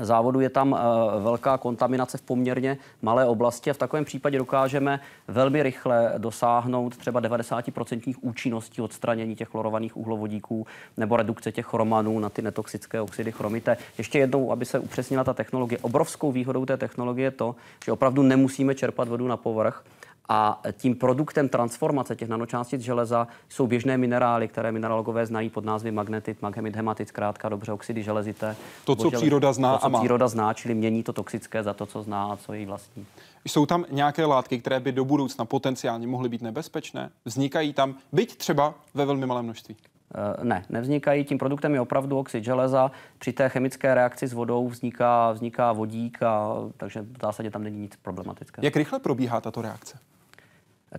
závodu je tam eh, velká kontaminace v poměrně malé oblasti a v takovém případě dokážeme velmi rychle dosáhnout třeba 90% účinností odstranění těch chlorovaných uhlovodíků nebo redukce těch chromanů na ty netoxické oxidy chromité. Ještě jednou, aby se upřesnila ta technologie. Obrovskou výhodou té technologie je to, že opravdu nemusíme čerpat vodu na povrch, A tím produktem transformace těch nanočástic železa jsou běžné minerály, které mineralogové znají pod názvy magnetit, maghemit, hematit, zkrátka dobře, oxidy železité. To, co příroda zná to, co a má. příroda zná, čili mění to toxické za to, co zná a co je jí vlastní. Jsou tam nějaké látky, které by do budoucna potenciálně mohly být nebezpečné? Vznikají tam, byť třeba ve velmi malém množství? Eh, ne, nevznikají. Tím produktem je opravdu oxid železa. Při té chemické reakci s vodou vzniká, vzniká vodík, a, takže v zásadě tam není nic problematického. Jak rychle probíhá tato reakce?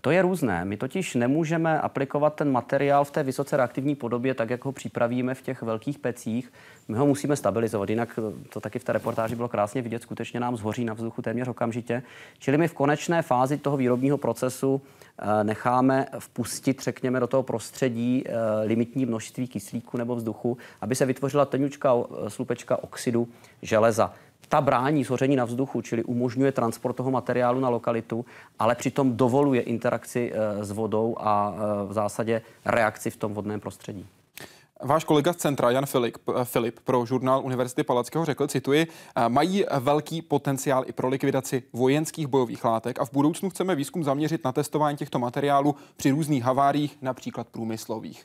To je různé. My totiž nemůžeme aplikovat ten materiál v té vysoce reaktivní podobě, tak jak ho připravíme v těch velkých pecích. My ho musíme stabilizovat, jinak to taky v té reportáži bylo krásně vidět, skutečně nám zhoří na vzduchu téměř okamžitě. Čili my v konečné fázi toho výrobního procesu eh, necháme vpustit, řekněme, do toho prostředí eh, limitní množství kyslíku nebo vzduchu, aby se vytvořila tenučka eh, slupečka oxidu železa ta brání zhoření na vzduchu, čili umožňuje transport toho materiálu na lokalitu, ale přitom dovoluje interakci s vodou a v zásadě reakci v tom vodném prostředí. Váš kolega z centra, Jan Filip, Filip pro žurnál Univerzity Palackého řekl, cituji, mají velký potenciál i pro likvidaci vojenských bojových látek a v budoucnu chceme výzkum zaměřit na testování těchto materiálů při různých haváriích, například průmyslových.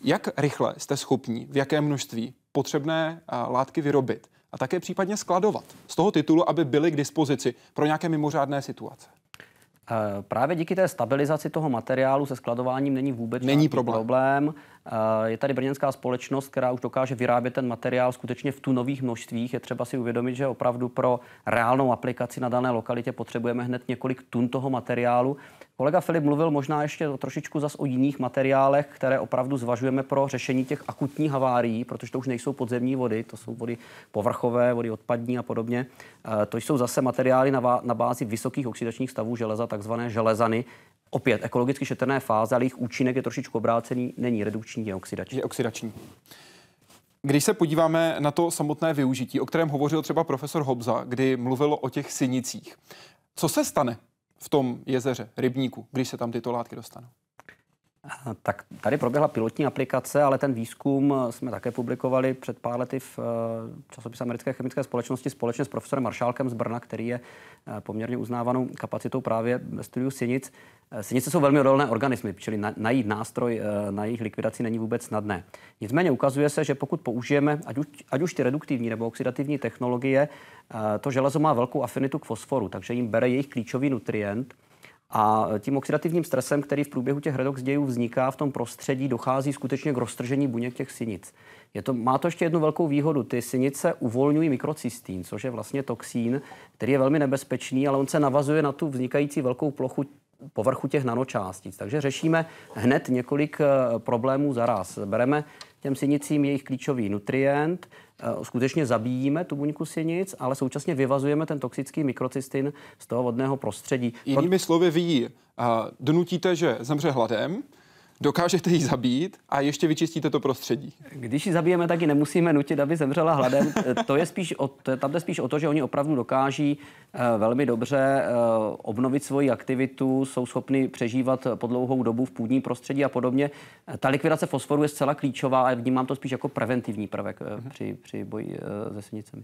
Jak rychle jste schopni, v jakém množství potřebné látky vyrobit a také případně skladovat z toho titulu, aby byly k dispozici pro nějaké mimořádné situace? Eh, právě díky té stabilizaci toho materiálu se skladováním není vůbec není problém. problém. Eh, je tady brněnská společnost, která už dokáže vyrábět ten materiál skutečně v tunových množstvích. Je třeba si uvědomit, že opravdu pro reálnou aplikaci na dané lokalitě potřebujeme hned několik tun toho materiálu. Kolega Filip mluvil možná ještě trošičku zas o jiných materiálech, které opravdu zvažujeme pro řešení těch akutních havárií, protože to už nejsou podzemní vody, to jsou vody povrchové, vody odpadní a podobně. Eh, to jsou zase materiály na, na bázi vysokých oxidačních stavů železa, takzvané železany. Opět ekologicky šetrné fáze, ale jejich účinek je trošičku obrácený, není redukční, je oxidační. Je oxidační. Když se podíváme na to samotné využití, o kterém hovořil třeba profesor Hobza, kdy mluvil o těch synicích, co se stane v tom jezeře, rybníku, když se tam tyto látky dostanou? Tak tady proběhla pilotní aplikace, ale ten výzkum jsme také publikovali před pár lety v eh, časopise Americké chemické společnosti společně s profesorem Maršálkem z Brna, který je eh, poměrně uznávanou kapacitou právě ve studiu Sinic. Eh, Sinice jsou velmi odolné organismy, čili najít nástroj na jejich likvidaci není vůbec snadné. Nicméně ukazuje se, že pokud použijeme ať už, ať už ty reduktivní nebo oxidativní technologie, to železo má velkou afinitu k fosforu, takže jim bere jejich klíčový nutrient – a tím oxidativním stresem, který v průběhu těch redox dějů vzniká v tom prostředí, dochází skutečně k roztržení buněk těch sinic. Je to, má to ještě jednu velkou výhodu. Ty sinice uvolňují mikrocystín, což je vlastně toxín, který je velmi nebezpečný, ale on se navazuje na tu vznikající velkou plochu povrchu těch nanočástic. Takže řešíme hned několik eh, problémů zaraz. Bereme těm sinicím jejich klíčový nutrient, eh, skutečně zabíjíme tu buňku sinic, ale současně vyvazujeme ten toxický mikrocystin z toho vodného prostředí. Jinými slovy, vy ji donutíte, že zemře hladem, dokážete ji zabít a ještě vyčistíte to prostředí. Když ji zabijeme, tak ji nemusíme nutit, aby zemřela hladem. to je spíš o, tam jde spíš o to, že oni opravdu dokáží uh, velmi dobře uh, obnovit svoji aktivitu, jsou schopni přežívat po dlouhou dobu v půdním prostředí a podobně. Ta likvidace fosforu je zcela klíčová a vnímám to spíš jako preventivní prvek uh, při, při boji se sinicemi.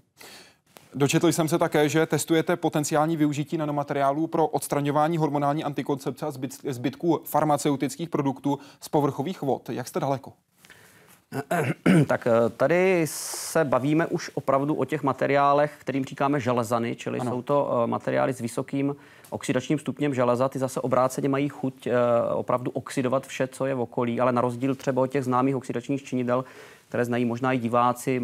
Dočetl jsem se také, že testujete potenciální využití nanomateriálů pro odstraňování hormonální antikoncepce a zbytků farmaceutických produktů z povrchových vod. Jak jste daleko? (clears throat) Tak eh, tady se bavíme už opravdu o těch materiálech, kterým říkáme železany, čili ano. jsou to eh, materiály s vysokým oxidačním stupněm železa. Ty zase obráceně mají chuť eh, opravdu oxidovat vše, co je v okolí, ale na rozdíl třeba od těch známých oxidačních činidel, které znají možná i diváci,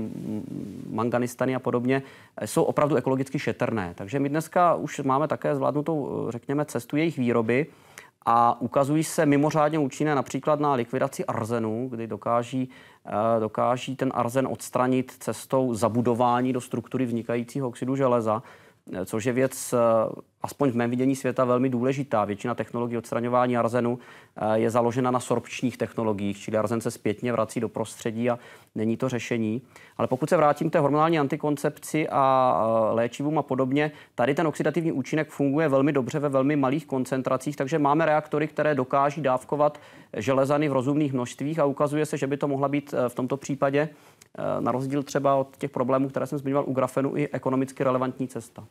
manganistany a podobně, jsou opravdu ekologicky šetrné. Takže my dneska už máme také zvládnutou, řekněme, cestu jejich výroby a ukazují se mimořádně účinné například na likvidaci arzenu, kdy dokáží, eh, dokáží ten arzen odstranit cestou zabudování do struktury vznikajícího oxidu železa, eh, což je věc eh, aspoň v mém vidění světa velmi důležitá. Většina technologií odstraňování arzenu eh, je založena na sorpčních technologiích, čili arzen se zpětně vrací do prostředí a není to řešení. Ale pokud se vrátím k té hormonální antikoncepci a eh, léčivům a podobně, tady ten oxidativní účinek funguje velmi dobře ve velmi malých koncentracích, takže máme reaktory, které dokáží dávkovat železany v rozumných množstvích a ukazuje se, že by to mohla být eh, v tomto případě na rozdíl třeba od těch problémů, které jsem zmiňoval u grafenu, i ekonomicky relevantní cesta.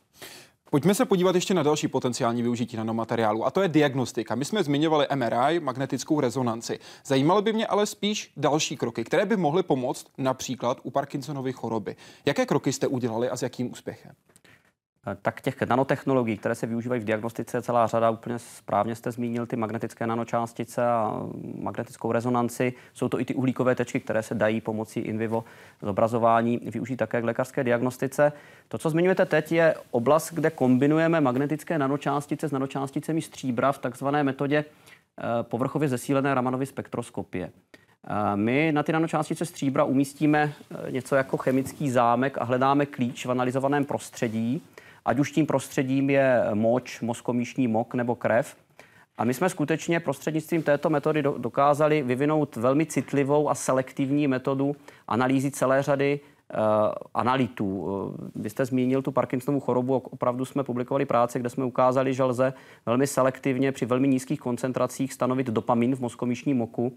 Pojďme se podívat ještě na další potenciální využití nanomateriálu, a to je diagnostika. My jsme zmiňovali MRI, magnetickou rezonanci. Zajímaly by mě ale spíš další kroky, které by mohly pomoct například u Parkinsonovy choroby. Jaké kroky jste udělali a s jakým úspěchem? Eh, tak těch nanotechnologií, které se využívají v diagnostice, celá řada. Úplně správně jste zmínil ty magnetické nanočástice a magnetickou rezonanci. Jsou to i ty uhlíkové tečky, které se dají pomocí in vivo zobrazování využít také k lékařské diagnostice. To, co zmiňujete teď, je oblast, kde kombinujeme magnetické nanočástice s nanočásticemi stříbra v takzvané metodě eh, povrchově zesílené Ramanovy spektroskopie. Eh, my na ty nanočástice stříbra umístíme něco jako chemický zámek a hledáme klíč v analyzovaném prostředí ať už tím prostředím je moč, mozkomíšní mok nebo krev. A my jsme skutečně prostřednictvím této metody dokázali vyvinout velmi citlivou a selektivní metodu analýzy celé řady uh, analytů. Uh, vy jste zmínil tu Parkinsonovu chorobu, opravdu jsme publikovali práce, kde jsme ukázali, že lze velmi selektivně při velmi nízkých koncentracích stanovit dopamin v mozkomíšním moku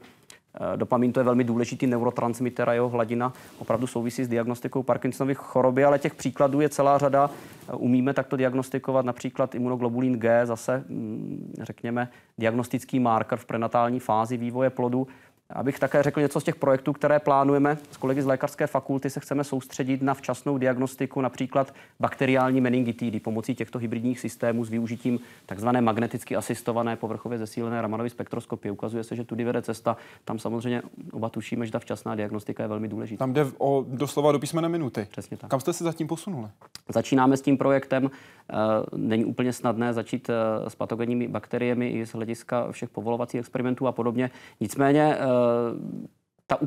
Eh, dopamin to je velmi důležitý neurotransmitter a jeho hladina opravdu souvisí s diagnostikou Parkinsonovy choroby, ale těch příkladů je celá řada. Eh, umíme takto diagnostikovat například imunoglobulin G, zase mm, řekněme diagnostický marker v prenatální fázi vývoje plodu. Abych také řekl něco z těch projektů, které plánujeme. S kolegy z lékařské fakulty se chceme soustředit na včasnou diagnostiku například bakteriální meningitidy pomocí těchto hybridních systémů s využitím takzvané magneticky asistované povrchově zesílené Ramanovy spektroskopie. Ukazuje se, že tudy vede cesta. Tam samozřejmě oba tušíme, že ta včasná diagnostika je velmi důležitá. Tam jde o doslova do písmene minuty. Přesně tak. Kam jste se zatím posunuli? Začínáme s tím projektem. Eh, není úplně snadné začít eh, s patogenními bakteriemi i z hlediska všech povolovacích experimentů a podobně. Nicméně eh, ta,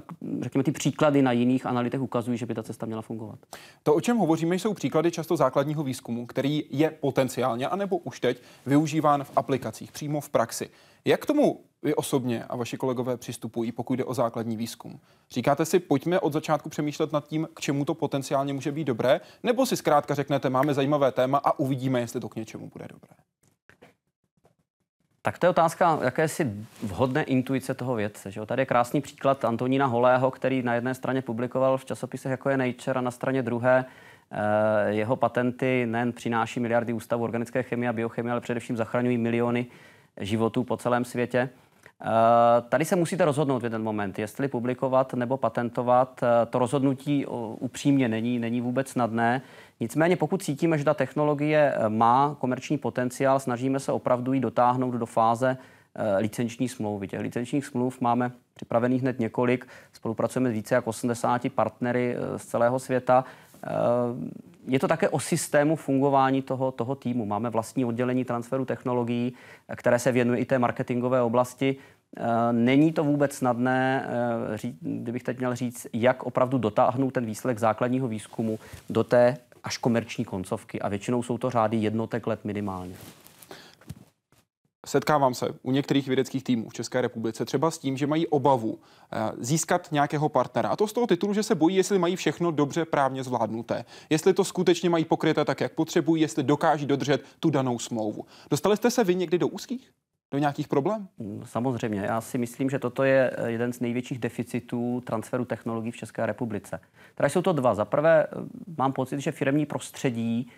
řekněme, ty příklady na jiných analytech ukazují, že by ta cesta měla fungovat. To, o čem hovoříme, jsou příklady často základního výzkumu, který je potenciálně, anebo už teď, využíván v aplikacích, přímo v praxi. Jak k tomu vy osobně a vaši kolegové přistupují, pokud jde o základní výzkum? Říkáte si, pojďme od začátku přemýšlet nad tím, k čemu to potenciálně může být dobré, nebo si zkrátka řeknete, máme zajímavé téma a uvidíme, jestli to k něčemu bude dobré? Tak to je otázka jakési vhodné intuice toho vědce. Že? Tady je krásný příklad Antonína Holého, který na jedné straně publikoval v časopisech jako je Nature a na straně druhé eh, jeho patenty nejen přináší miliardy ústavu organické chemie a biochemie, ale především zachraňují miliony životů po celém světě. Eh, tady se musíte rozhodnout v jeden moment, jestli publikovat nebo patentovat. Eh, to rozhodnutí upřímně není, není vůbec snadné. Nicméně pokud cítíme, že ta technologie eh, má komerční potenciál, snažíme se opravdu ji dotáhnout do fáze licenční smlouvy. Těch licenčních smluv máme připravených hned několik, spolupracujeme s více jak 80 partnery z celého světa. Je to také o systému fungování toho, toho týmu. Máme vlastní oddělení transferu technologií, které se věnuje i té marketingové oblasti. Eh, není to vůbec snadné, eh, kdybych teď měl říct, jak opravdu dotáhnout ten výsledek základního výzkumu do té až komerční koncovky. A většinou jsou to řády jednotek let minimálně. Setkávám se u některých vědeckých týmů v České republice třeba s tím, že mají obavu eh, získat nějakého partnera. A to z toho titulu, že se bojí, jestli mají všechno dobře právně zvládnuté. Jestli to skutečně mají pokryté tak, jak potřebují, jestli dokáží dodržet tu danou smlouvu. Dostali jste se vy někdy do úzkých? Do nějakých problémů? Samozřejmě. Já si myslím, že toto je eh, jeden z největších deficitů transferu technologií v České republice. Tady jsou to dva. Za prvé, eh, mám pocit, že firmní prostředí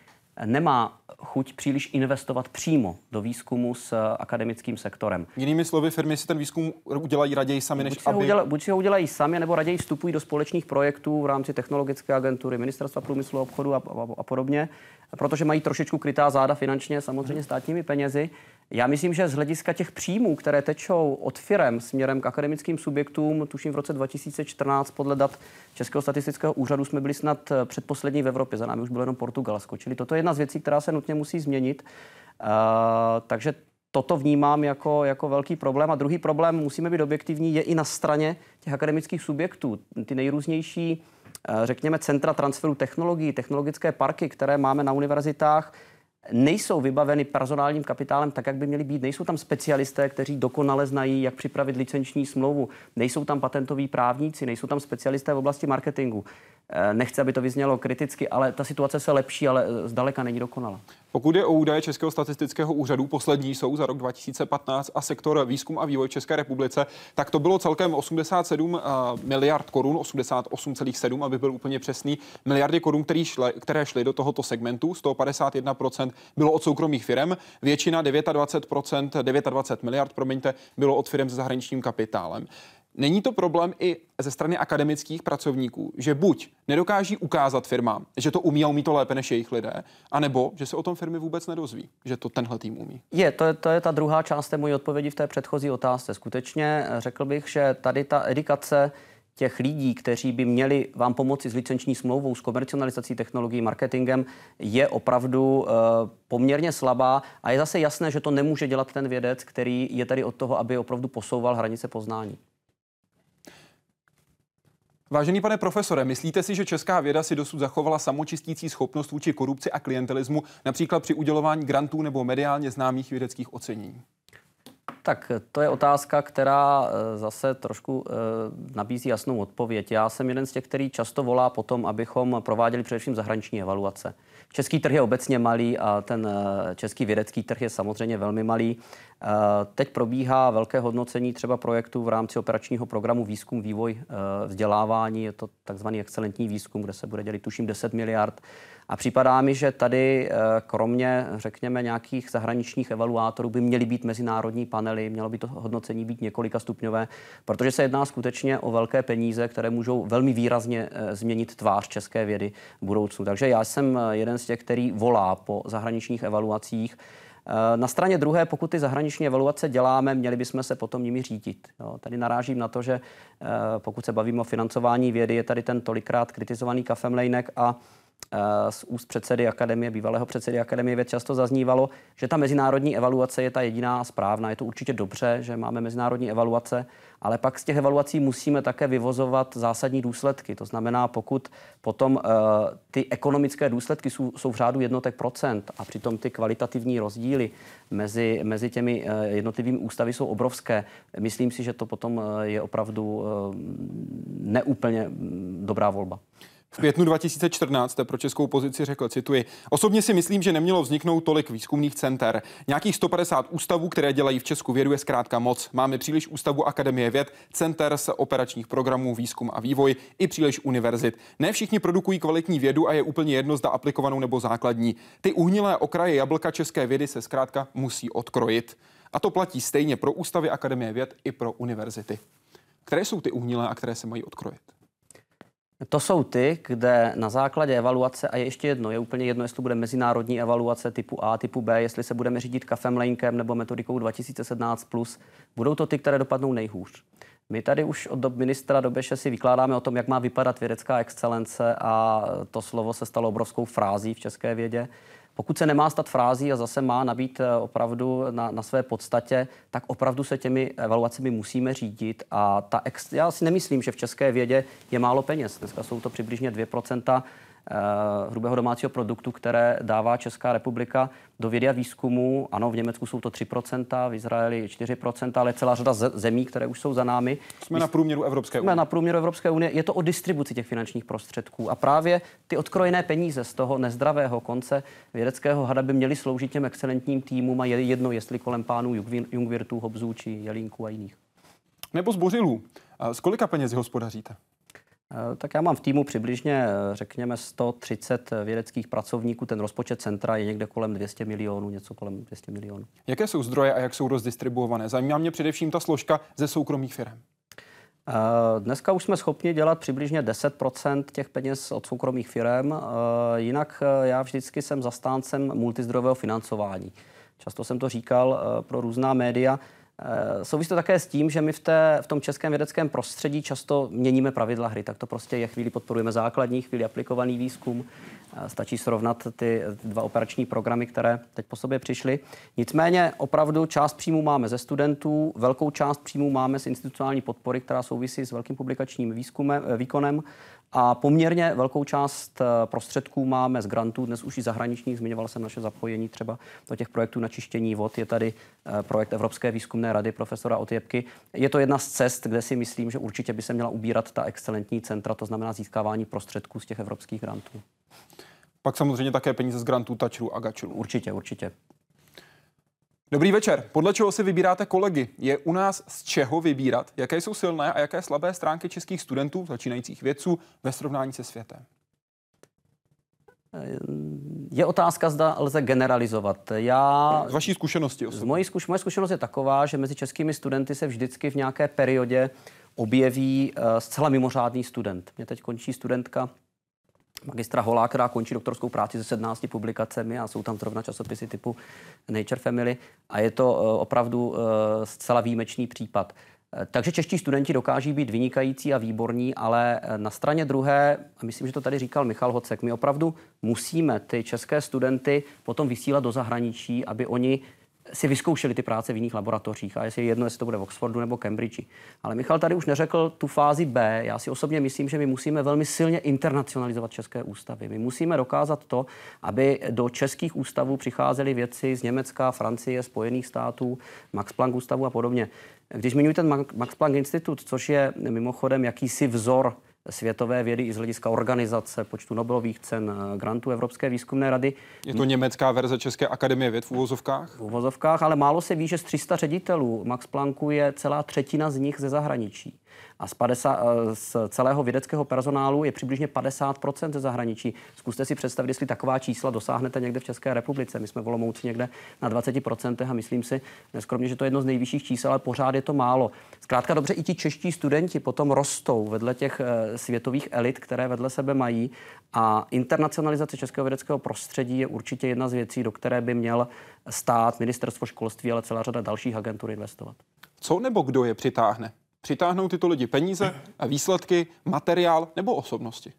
nemá chuť příliš investovat přímo do výzkumu s eh, akademickým sektorem. Jinými slovy, firmy si ten výzkum udělají raději sami, než buď si, aby... uděla, buď si ho udělají sami, nebo raději vstupují do společných projektů v rámci technologické agentury, ministerstva průmyslu a obchodu a, a, a podobně, protože mají trošičku krytá záda finančně, samozřejmě státními penězi. Já myslím, že z hlediska těch příjmů, které tečou od firem směrem k akademickým subjektům, tuším v roce 2014 podle dat Českého statistického úřadu jsme byli snad eh, předposlední v Evropě, za námi už bylo jenom Portugalsko. Čili toto je jedna z věcí, která se nutně musí změnit. Uh, takže toto vnímám jako, jako velký problém. A druhý problém, musíme být objektivní, je i na straně těch akademických subjektů. Ty nejrůznější, eh, řekněme, centra transferu technologií, technologické parky, které máme na univerzitách, nejsou vybaveny personálním kapitálem tak, jak by měly být. Nejsou tam specialisté, kteří dokonale znají, jak připravit licenční smlouvu. Nejsou tam patentoví právníci, nejsou tam specialisté v oblasti marketingu. Eh, nechci, aby to vyznělo kriticky, ale ta situace se lepší, ale eh, zdaleka není dokonala. Pokud je o údaje Českého statistického úřadu, poslední jsou za rok 2015 a sektor výzkum a vývoj v České republice, tak to bylo celkem 87 eh, miliard korun, 88,7, aby byl úplně přesný, miliardy korun, které šly, které šly do tohoto segmentu, 151% bylo od soukromých firm, většina 29%, 29 miliard, promiňte, bylo od firm s zahraničním kapitálem. Není to problém i ze strany akademických pracovníků, že buď nedokáží ukázat firmám, že to umí a umí to lépe než jejich lidé, anebo že se o tom firmy vůbec nedozví, že to tenhle tým umí? Je, to je, to je ta druhá část té mojí odpovědi v té předchozí otázce. Skutečně řekl bych, že tady ta edukace těch lidí, kteří by měli vám pomoci s licenční smlouvou, s komercionalizací technologií, marketingem, je opravdu uh, poměrně slabá a je zase jasné, že to nemůže dělat ten vědec, který je tady od toho, aby opravdu posouval hranice poznání. Vážený pane profesore, myslíte si, že česká věda si dosud zachovala samočistící schopnost vůči korupci a klientelismu, například při udělování grantů nebo mediálně známých vědeckých ocenění? Tak to je otázka, která eh, zase trošku eh, nabízí jasnou odpověď. Já jsem jeden z těch, který často volá potom, abychom prováděli především zahraniční evaluace. Český trh je obecně malý a ten eh, český vědecký trh je samozřejmě velmi malý. Teď probíhá velké hodnocení třeba projektu v rámci operačního programu Výzkum, vývoj, vzdělávání. Je to takzvaný excelentní výzkum, kde se bude dělit tuším 10 miliard. A připadá mi, že tady eh, kromě, řekněme, nějakých zahraničních evaluátorů by měly být mezinárodní panely, mělo by to hodnocení být několika stupňové, protože se jedná skutečně o velké peníze, které můžou velmi výrazně eh, změnit tvář české vědy v budoucnu. Takže já jsem eh, jeden z těch, který volá po zahraničních evaluacích. Na straně druhé, pokud ty zahraniční evaluace děláme, měli bychom se potom nimi řídit. Jo, tady narážím na to, že pokud se bavíme o financování vědy, je tady ten tolikrát kritizovaný kafemlejnek a z úst předsedy akademie, bývalého předsedy akademie věd často zaznívalo, že ta mezinárodní evaluace je ta jediná správná. Je to určitě dobře, že máme mezinárodní evaluace, ale pak z těch evaluací musíme také vyvozovat zásadní důsledky. To znamená, pokud potom uh, ty ekonomické důsledky jsou, jsou v řádu jednotek procent a přitom ty kvalitativní rozdíly mezi, mezi těmi uh, jednotlivými ústavy jsou obrovské, myslím si, že to potom je opravdu uh, neúplně mm, dobrá volba. V květnu 2014 pro českou pozici řekl, cituji, osobně si myslím, že nemělo vzniknout tolik výzkumných center. Nějakých 150 ústavů, které dělají v Česku vědu, je zkrátka moc. Máme příliš ústavu Akademie věd, center z operačních programů, výzkum a vývoj i příliš univerzit. Ne všichni produkují kvalitní vědu a je úplně jedno, zda aplikovanou nebo základní. Ty uhnilé okraje jablka české vědy se zkrátka musí odkrojit. A to platí stejně pro ústavy Akademie věd i pro univerzity. Které jsou ty uhnilé a které se mají odkrojit? To jsou ty, kde na základě evaluace, a je ještě jedno, je úplně jedno, jestli to bude mezinárodní evaluace typu A, typu B, jestli se budeme řídit kafem Lenkem nebo metodikou 2017+, budou to ty, které dopadnou nejhůř. My tady už od dob ministra Dobeše si vykládáme o tom, jak má vypadat vědecká excelence a to slovo se stalo obrovskou frází v české vědě. Pokud se nemá stát frází a zase má nabít eh, opravdu na, na své podstatě, tak opravdu se těmi evaluacemi musíme řídit. A ta ex, já si nemyslím, že v české vědě je málo peněz. Dneska jsou to přibližně 2 Eh, hrubého domácího produktu, které dává Česká republika do vědy a výzkumu. Ano, v Německu jsou to 3%, v Izraeli 4%, ale celá řada zemí, které už jsou za námi. Jsme na průměru Evropské unie. Jsme na průměru Evropské unie. Je to o distribuci těch finančních prostředků. A právě ty odkrojené peníze z toho nezdravého konce vědeckého hada by měly sloužit těm excelentním týmům a je jedno, jestli kolem pánů Jungwirtů, Hobzů či Jelínků a jiných. Nebo zbořilů. Z kolika peněz hospodaříte? Eh, tak já mám v týmu přibližně, eh, řekněme, 130 vědeckých pracovníků. Ten rozpočet centra je někde kolem 200 milionů, něco kolem 200 milionů. Jaké jsou zdroje a jak jsou rozdistribuované? Zajímá mě především ta složka ze soukromých firm. Eh, dneska už jsme schopni dělat přibližně 10% těch peněz od soukromých firm. Jinak já vždycky jsem zastáncem multizdrojového financování. Často jsem to říkal pro různá média. Eh, souvisí to také s tím, že my v, té, v tom českém vědeckém prostředí často měníme pravidla hry. Tak to prostě je chvíli podporujeme základní, chvíli aplikovaný výzkum. Eh, stačí srovnat ty dva operační programy, které teď po sobě přišly. Nicméně opravdu část příjmů máme ze studentů, velkou část příjmů máme z institucionální podpory, která souvisí s velkým publikačním výzkumem, eh, výkonem a poměrně velkou část eh, prostředků máme z grantů, dnes už i zahraničních. Zmiňoval jsem naše zapojení třeba do těch projektů na čištění vod. Je tady eh, projekt Evropské výzkumné rady profesora Otjepky. Je to jedna z cest, kde si myslím, že určitě by se měla ubírat ta excelentní centra, to znamená získávání prostředků z těch evropských grantů. Pak samozřejmě také peníze z grantů Tačru a Gačulu. Určitě, určitě. Dobrý večer. Podle čeho si vybíráte kolegy? Je u nás z čeho vybírat? Jaké jsou silné a jaké slabé stránky českých studentů, začínajících vědců ve srovnání se světem? Je otázka, zda lze generalizovat. Já, z vaší zkušenosti osobně. Z mojí zkuš, moje zkušenost je taková, že mezi českými studenty se vždycky v nějaké periodě objeví uh, zcela mimořádný student. Mě teď končí studentka magistra Holá, která končí doktorskou práci se 17 publikacemi a jsou tam zrovna časopisy typu Nature Family a je to uh, opravdu uh, zcela výjimečný případ. Takže čeští studenti dokáží být vynikající a výborní, ale na straně druhé, a myslím, že to tady říkal Michal Hocek, my opravdu musíme ty české studenty potom vysílat do zahraničí, aby oni si vyzkoušeli ty práce v jiných laboratořích. A jestli je jedno, jestli to bude v Oxfordu nebo Cambridge. Ale Michal tady už neřekl tu fázi B. Já si osobně myslím, že my musíme velmi silně internacionalizovat české ústavy. My musíme dokázat to, aby do českých ústavů přicházely věci z Německa, Francie, Spojených států, Max Planck ústavu a podobně. Když zmiňuji ten Max Planck institut, což je mimochodem jakýsi vzor světové vědy i z hlediska organizace, počtu Nobelových cen, eh, grantů Evropské výzkumné rady. Je to německá verze České akademie věd v úvozovkách? V úvozovkách, ale málo se ví, že z 300 ředitelů Max Plancku je celá třetina z nich ze zahraničí a z, 50, eh, z celého vědeckého personálu je přibližně 50% ze zahraničí. Zkuste si představit, jestli taková čísla dosáhnete někde v České republice. My jsme v Olomouci někde na 20% a myslím si neskromně, že to je jedno z nejvyšších čísel, ale pořád je to málo. Zkrátka dobře, i ti čeští studenti potom rostou vedle těch eh, světových elit, které vedle sebe mají a internacionalizace českého vědeckého prostředí je určitě jedna z věcí, do které by měl stát, ministerstvo školství, ale celá řada dalších agentur investovat. Co nebo kdo je přitáhne? Přitáhnou tyto lidi peníze, a výsledky, materiál nebo osobnosti?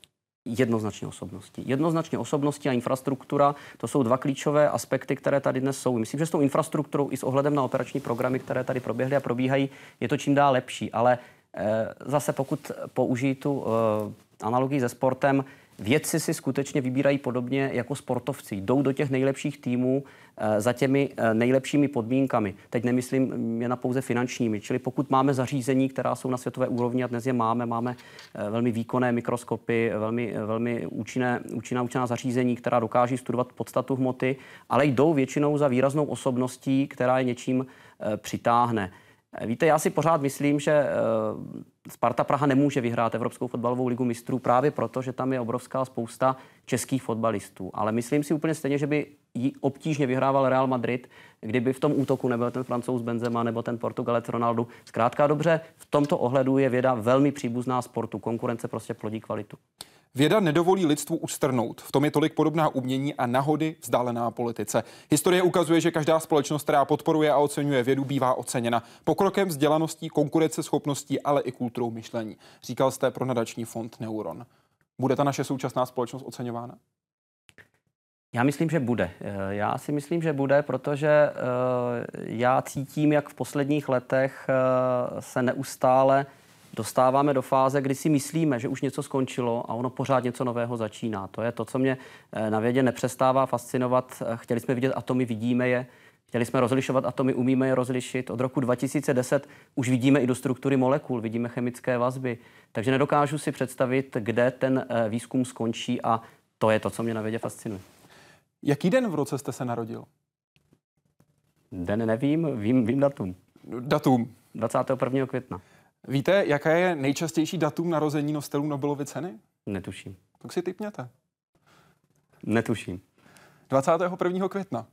Jednoznačně osobnosti. Jednoznačně osobnosti a infrastruktura, to jsou dva klíčové aspekty, které tady dnes jsou. Myslím, že s tou infrastrukturou i s ohledem na operační programy, které tady proběhly a probíhají, je to čím dál lepší. Ale e, zase pokud použijí tu e, analogii se sportem, Vědci si skutečně vybírají podobně jako sportovci. Jdou do těch nejlepších týmů e, za těmi e, nejlepšími podmínkami. Teď nemyslím jen na pouze finančními. Čili pokud máme zařízení, která jsou na světové úrovni a dnes je máme, máme e, velmi výkonné mikroskopy, velmi, velmi účinné, účinná, účinná zařízení, která dokáží studovat podstatu hmoty, ale jdou většinou za výraznou osobností, která je něčím přitáhne. Víte, já si pořád myslím, že eh, Sparta Praha nemůže vyhrát Evropskou fotbalovou ligu mistrů právě proto, že tam je obrovská spousta českých fotbalistů. Ale myslím si úplně stejně, že by ji obtížně vyhrával Real Madrid, kdyby v tom útoku nebyl ten francouz Benzema nebo ten Portugalec Ronaldo. Zkrátka dobře, v tomto ohledu je věda velmi příbuzná sportu. Konkurence prostě plodí kvalitu. Věda nedovolí lidstvu ustrnout. V tom je tolik podobná umění a nahody vzdálená politice. Historie ukazuje, že každá společnost, která podporuje a oceňuje vědu, bývá oceněna pokrokem, vzdělaností, konkurenceschopností, ale i kulturou myšlení. Říkal jste pro nadační fond Neuron. Bude ta naše současná společnost oceňována? Já myslím, že bude. Já si myslím, že bude, protože eh, já cítím, jak v posledních letech eh, se neustále dostáváme do fáze, kdy si myslíme, že už něco skončilo a ono pořád něco nového začíná. To je to, co mě eh, na vědě nepřestává fascinovat. Eh, chtěli jsme vidět atomy, vidíme je. Chtěli jsme rozlišovat atomy, umíme je rozlišit. Od roku 2010 už vidíme i do struktury molekul, vidíme chemické vazby. Takže nedokážu si představit, kde ten eh, výzkum skončí a to je to, co mě na vědě fascinuje. Jaký den v roce jste se narodil? Den nevím, vím, vím datum. Datum? 21. května. Víte, jaké je nejčastější datum narození nositelů Nobelovy ceny? Netuším. Tak si typněte. Netuším. 21. května.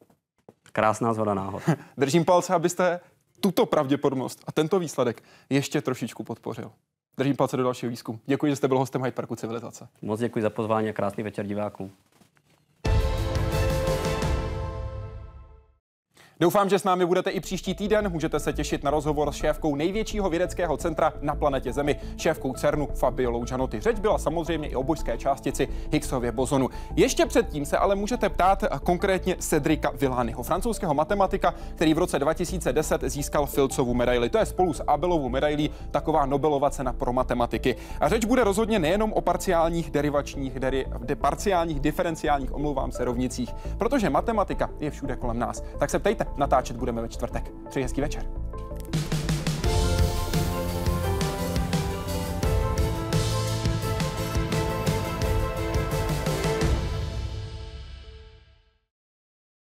Krásná zhoda náhod. (laughs) Držím palce, abyste tuto pravděpodobnost a tento výsledek ještě trošičku podpořil. Držím palce do dalšího výzkumu. Děkuji, že jste byl hostem Hyde Parku Civilizace. Moc děkuji za pozvání a krásný večer divákům. Doufám, že s námi budete i příští týden. Můžete se těšit na rozhovor s šéfkou největšího vědeckého centra na planetě Zemi, šéfkou CERNu Fabiolou Gianotti. Řeč byla samozřejmě i o božské částici Higgsově bozonu. Ještě předtím se ale můžete ptát konkrétně Cedrika Villányho, francouzského matematika, který v roce 2010 získal Filcovu medaili. To je spolu s Abelovou medailí taková Nobelova cena pro matematiky. A řeč bude rozhodně nejenom o parciálních derivačních, deri, de, parciálních diferenciálních, omlouvám se, rovnicích, protože matematika je všude kolem nás. Tak se ptejte, natáčet budeme ve čtvrtek. Přeji hezký večer.